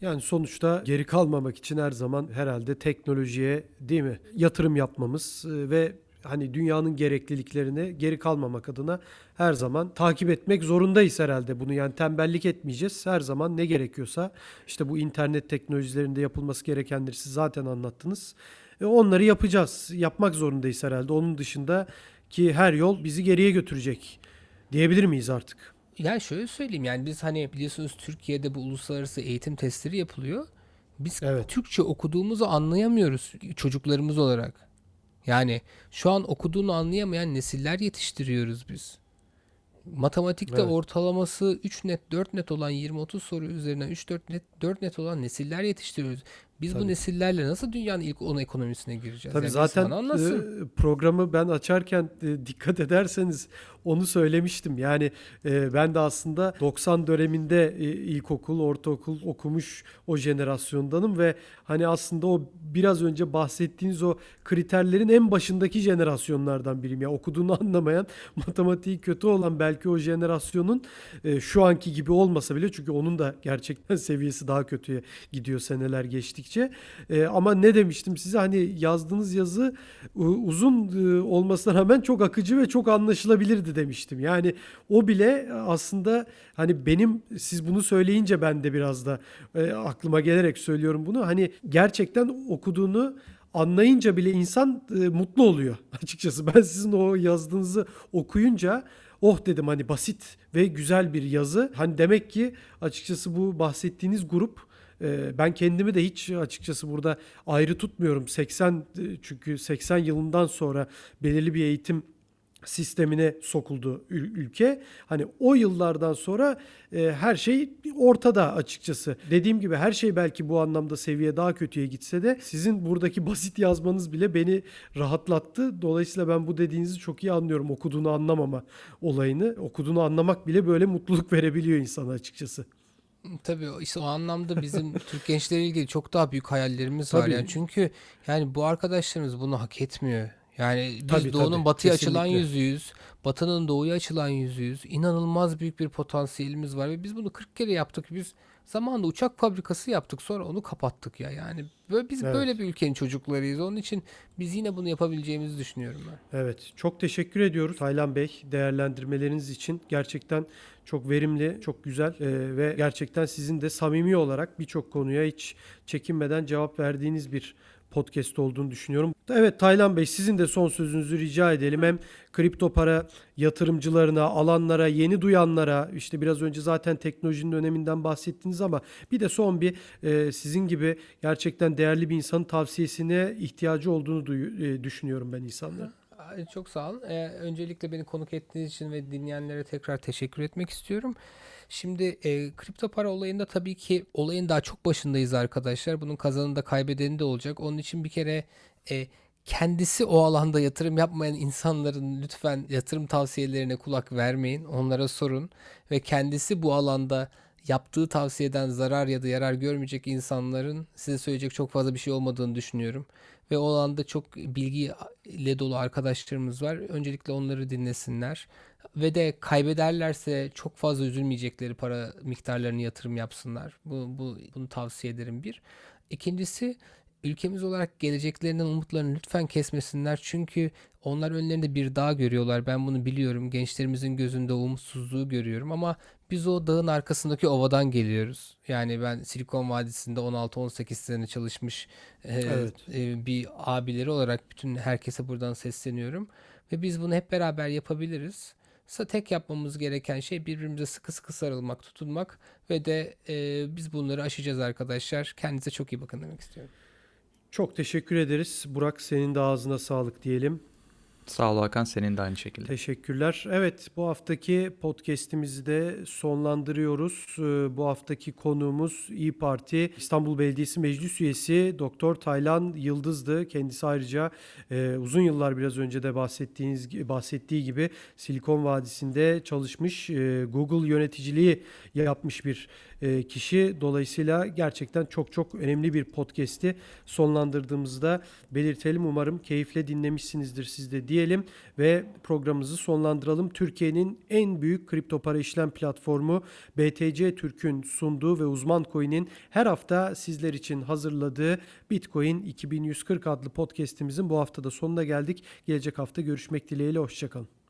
Yani sonuçta geri kalmamak için her zaman herhalde teknolojiye değil mi yatırım yapmamız e, ve hani dünyanın gerekliliklerine geri kalmamak adına her zaman takip etmek zorundayız herhalde bunu yani tembellik etmeyeceğiz. Her zaman ne gerekiyorsa işte bu internet teknolojilerinde yapılması gerekenleri siz zaten anlattınız. E, onları yapacağız. Yapmak zorundayız herhalde. Onun dışında ki her yol bizi geriye götürecek diyebilir miyiz artık? Yani şöyle söyleyeyim yani biz hani biliyorsunuz Türkiye'de bu uluslararası eğitim testleri yapılıyor. Biz Evet. Türkçe okuduğumuzu anlayamıyoruz çocuklarımız olarak. Yani şu an okuduğunu anlayamayan nesiller yetiştiriyoruz biz. Matematikte Evet. ortalaması 3 net 4 net olan 20-30 soru üzerinden 3-4 net 4 net olan nesiller yetiştiriyoruz. Biz Tabii. bu nesillerle nasıl dünyanın ilk 10 ekonomisine gireceğiz? Tabii Yani zaten e, programı ben açarken e, dikkat ederseniz onu söylemiştim. Yani e, ben de aslında 90 döneminde e, ilkokul, ortaokul okumuş o jenerasyondanım ve hani aslında o biraz önce bahsettiğiniz o kriterlerin en başındaki jenerasyonlardan biriyim. Ya okuduğunu anlamayan, matematiği kötü olan belki o jenerasyonun e, şu anki gibi olmasa bile çünkü onun da gerçekten seviyesi daha kötüye gidiyor seneler geçtikçe. E, ama ne demiştim size hani yazdığınız yazı u- uzun e, olmasına rağmen çok akıcı ve çok anlaşılabilirdi demiştim. Yani o bile aslında hani benim siz bunu söyleyince ben de biraz da e, aklıma gelerek söylüyorum bunu. Hani gerçekten okuduğunu anlayınca bile insan e, mutlu oluyor açıkçası. Ben sizin o yazdığınızı okuyunca oh dedim hani basit ve güzel bir yazı. Hani demek ki açıkçası bu bahsettiğiniz grup e, ben kendimi de hiç açıkçası burada ayrı tutmuyorum. 80 e, çünkü 80 yılından sonra belirli bir eğitim sistemine sokuldu ül- ülke. Hani o yıllardan sonra e, her şey ortada açıkçası. Dediğim gibi her şey belki bu anlamda seviye daha kötüye gitse de sizin buradaki basit yazmanız bile beni rahatlattı. Dolayısıyla ben bu dediğinizi çok iyi anlıyorum. Okuduğunu anlamama olayını. Okuduğunu anlamak bile böyle mutluluk verebiliyor insana açıkçası. Tabii işte o anlamda bizim Türk gençleriyle ilgili çok daha büyük hayallerimiz var Tabii. yani. Çünkü yani bu arkadaşlarımız bunu hak etmiyor. Yani biz Tabii, doğunun tabii, batıya açılan kesinlikle. yüzüyüz. Batının doğuya açılan yüzüyüz. İnanılmaz büyük bir potansiyelimiz var ve biz bunu 40 kere yaptık. Biz zamanında uçak fabrikası yaptık sonra onu kapattık ya. Yani böyle biz Evet. böyle bir ülkenin çocuklarıyız. Onun için biz yine bunu yapabileceğimizi düşünüyorum ben. Evet, çok teşekkür ediyoruz Taylan Bey değerlendirmeleriniz için. Gerçekten çok verimli, çok güzel e, ve gerçekten sizin de samimi olarak birçok konuya hiç çekinmeden cevap verdiğiniz bir podcast olduğunu düşünüyorum. Evet Taylan Bey sizin de son sözünüzü rica edelim. Hem kripto para yatırımcılarına, alanlara, yeni duyanlara işte biraz önce zaten teknolojinin öneminden bahsettiniz ama bir de son bir e, sizin gibi gerçekten değerli bir insanın tavsiyesine ihtiyacı olduğunu e, düşünüyorum ben insanların. Çok sağ olun. Ee, öncelikle beni konuk ettiğiniz için ve dinleyenlere tekrar teşekkür etmek istiyorum. Şimdi e, kripto para olayında tabii ki olayın daha çok başındayız arkadaşlar. Bunun kazanını da kaybedeni de olacak. Onun için bir kere e, kendisi o alanda yatırım yapmayan insanların lütfen yatırım tavsiyelerine kulak vermeyin. Onlara sorun ve kendisi bu alanda yaptığı tavsiyeden zarar ya da yarar görmeyecek insanların size söyleyecek çok fazla bir şey olmadığını düşünüyorum. Ve o alanda çok bilgiyle dolu arkadaşlarımız var. Öncelikle onları dinlesinler. Ve de kaybederlerse çok fazla üzülmeyecekleri para miktarlarını yatırım yapsınlar. Bu, bu bunu tavsiye ederim bir. İkincisi ülkemiz olarak geleceklerinden umutlarını lütfen kesmesinler. Çünkü onlar önlerinde bir dağ görüyorlar. Ben bunu biliyorum. Gençlerimizin gözünde umutsuzluğu görüyorum ama biz o dağın arkasındaki ovadan geliyoruz. Yani ben Silikon Vadisi'nde 16-18 sene çalışmış e, Evet. e, bir abileri olarak bütün herkese buradan sesleniyorum. Ve biz bunu hep beraber yapabiliriz. Sa- Tek yapmamız gereken şey birbirimize sıkı sıkı sarılmak, tutunmak ve de e, biz bunları aşacağız arkadaşlar. Kendinize çok iyi bakın demek istiyorum. Çok teşekkür ederiz. Burak senin de ağzına sağlık diyelim. Sağ ol Hakan senin de aynı şekilde. Teşekkürler. Evet bu haftaki podcast'imizi de sonlandırıyoruz. Ee, Bu haftaki konuğumuz İyi Parti İstanbul Belediyesi Meclis Üyesi Doktor Taylan Yıldız'dı. Kendisi ayrıca e, uzun yıllar biraz önce de bahsettiğiniz bahsettiği gibi Silikon Vadisi'nde çalışmış, e, Google yöneticiliği yapmış bir kişi. Dolayısıyla gerçekten çok çok önemli bir podcast'i sonlandırdığımızda belirtelim. Umarım keyifle dinlemişsinizdir siz de diyelim ve programımızı sonlandıralım. Türkiye'nin en büyük kripto para işlem platformu BTC Türk'ün sunduğu ve uzman coin'in her hafta sizler için hazırladığı Bitcoin 2140 adlı podcast'imizin bu haftada sonuna geldik. Gelecek hafta görüşmek dileğiyle hoşçakalın.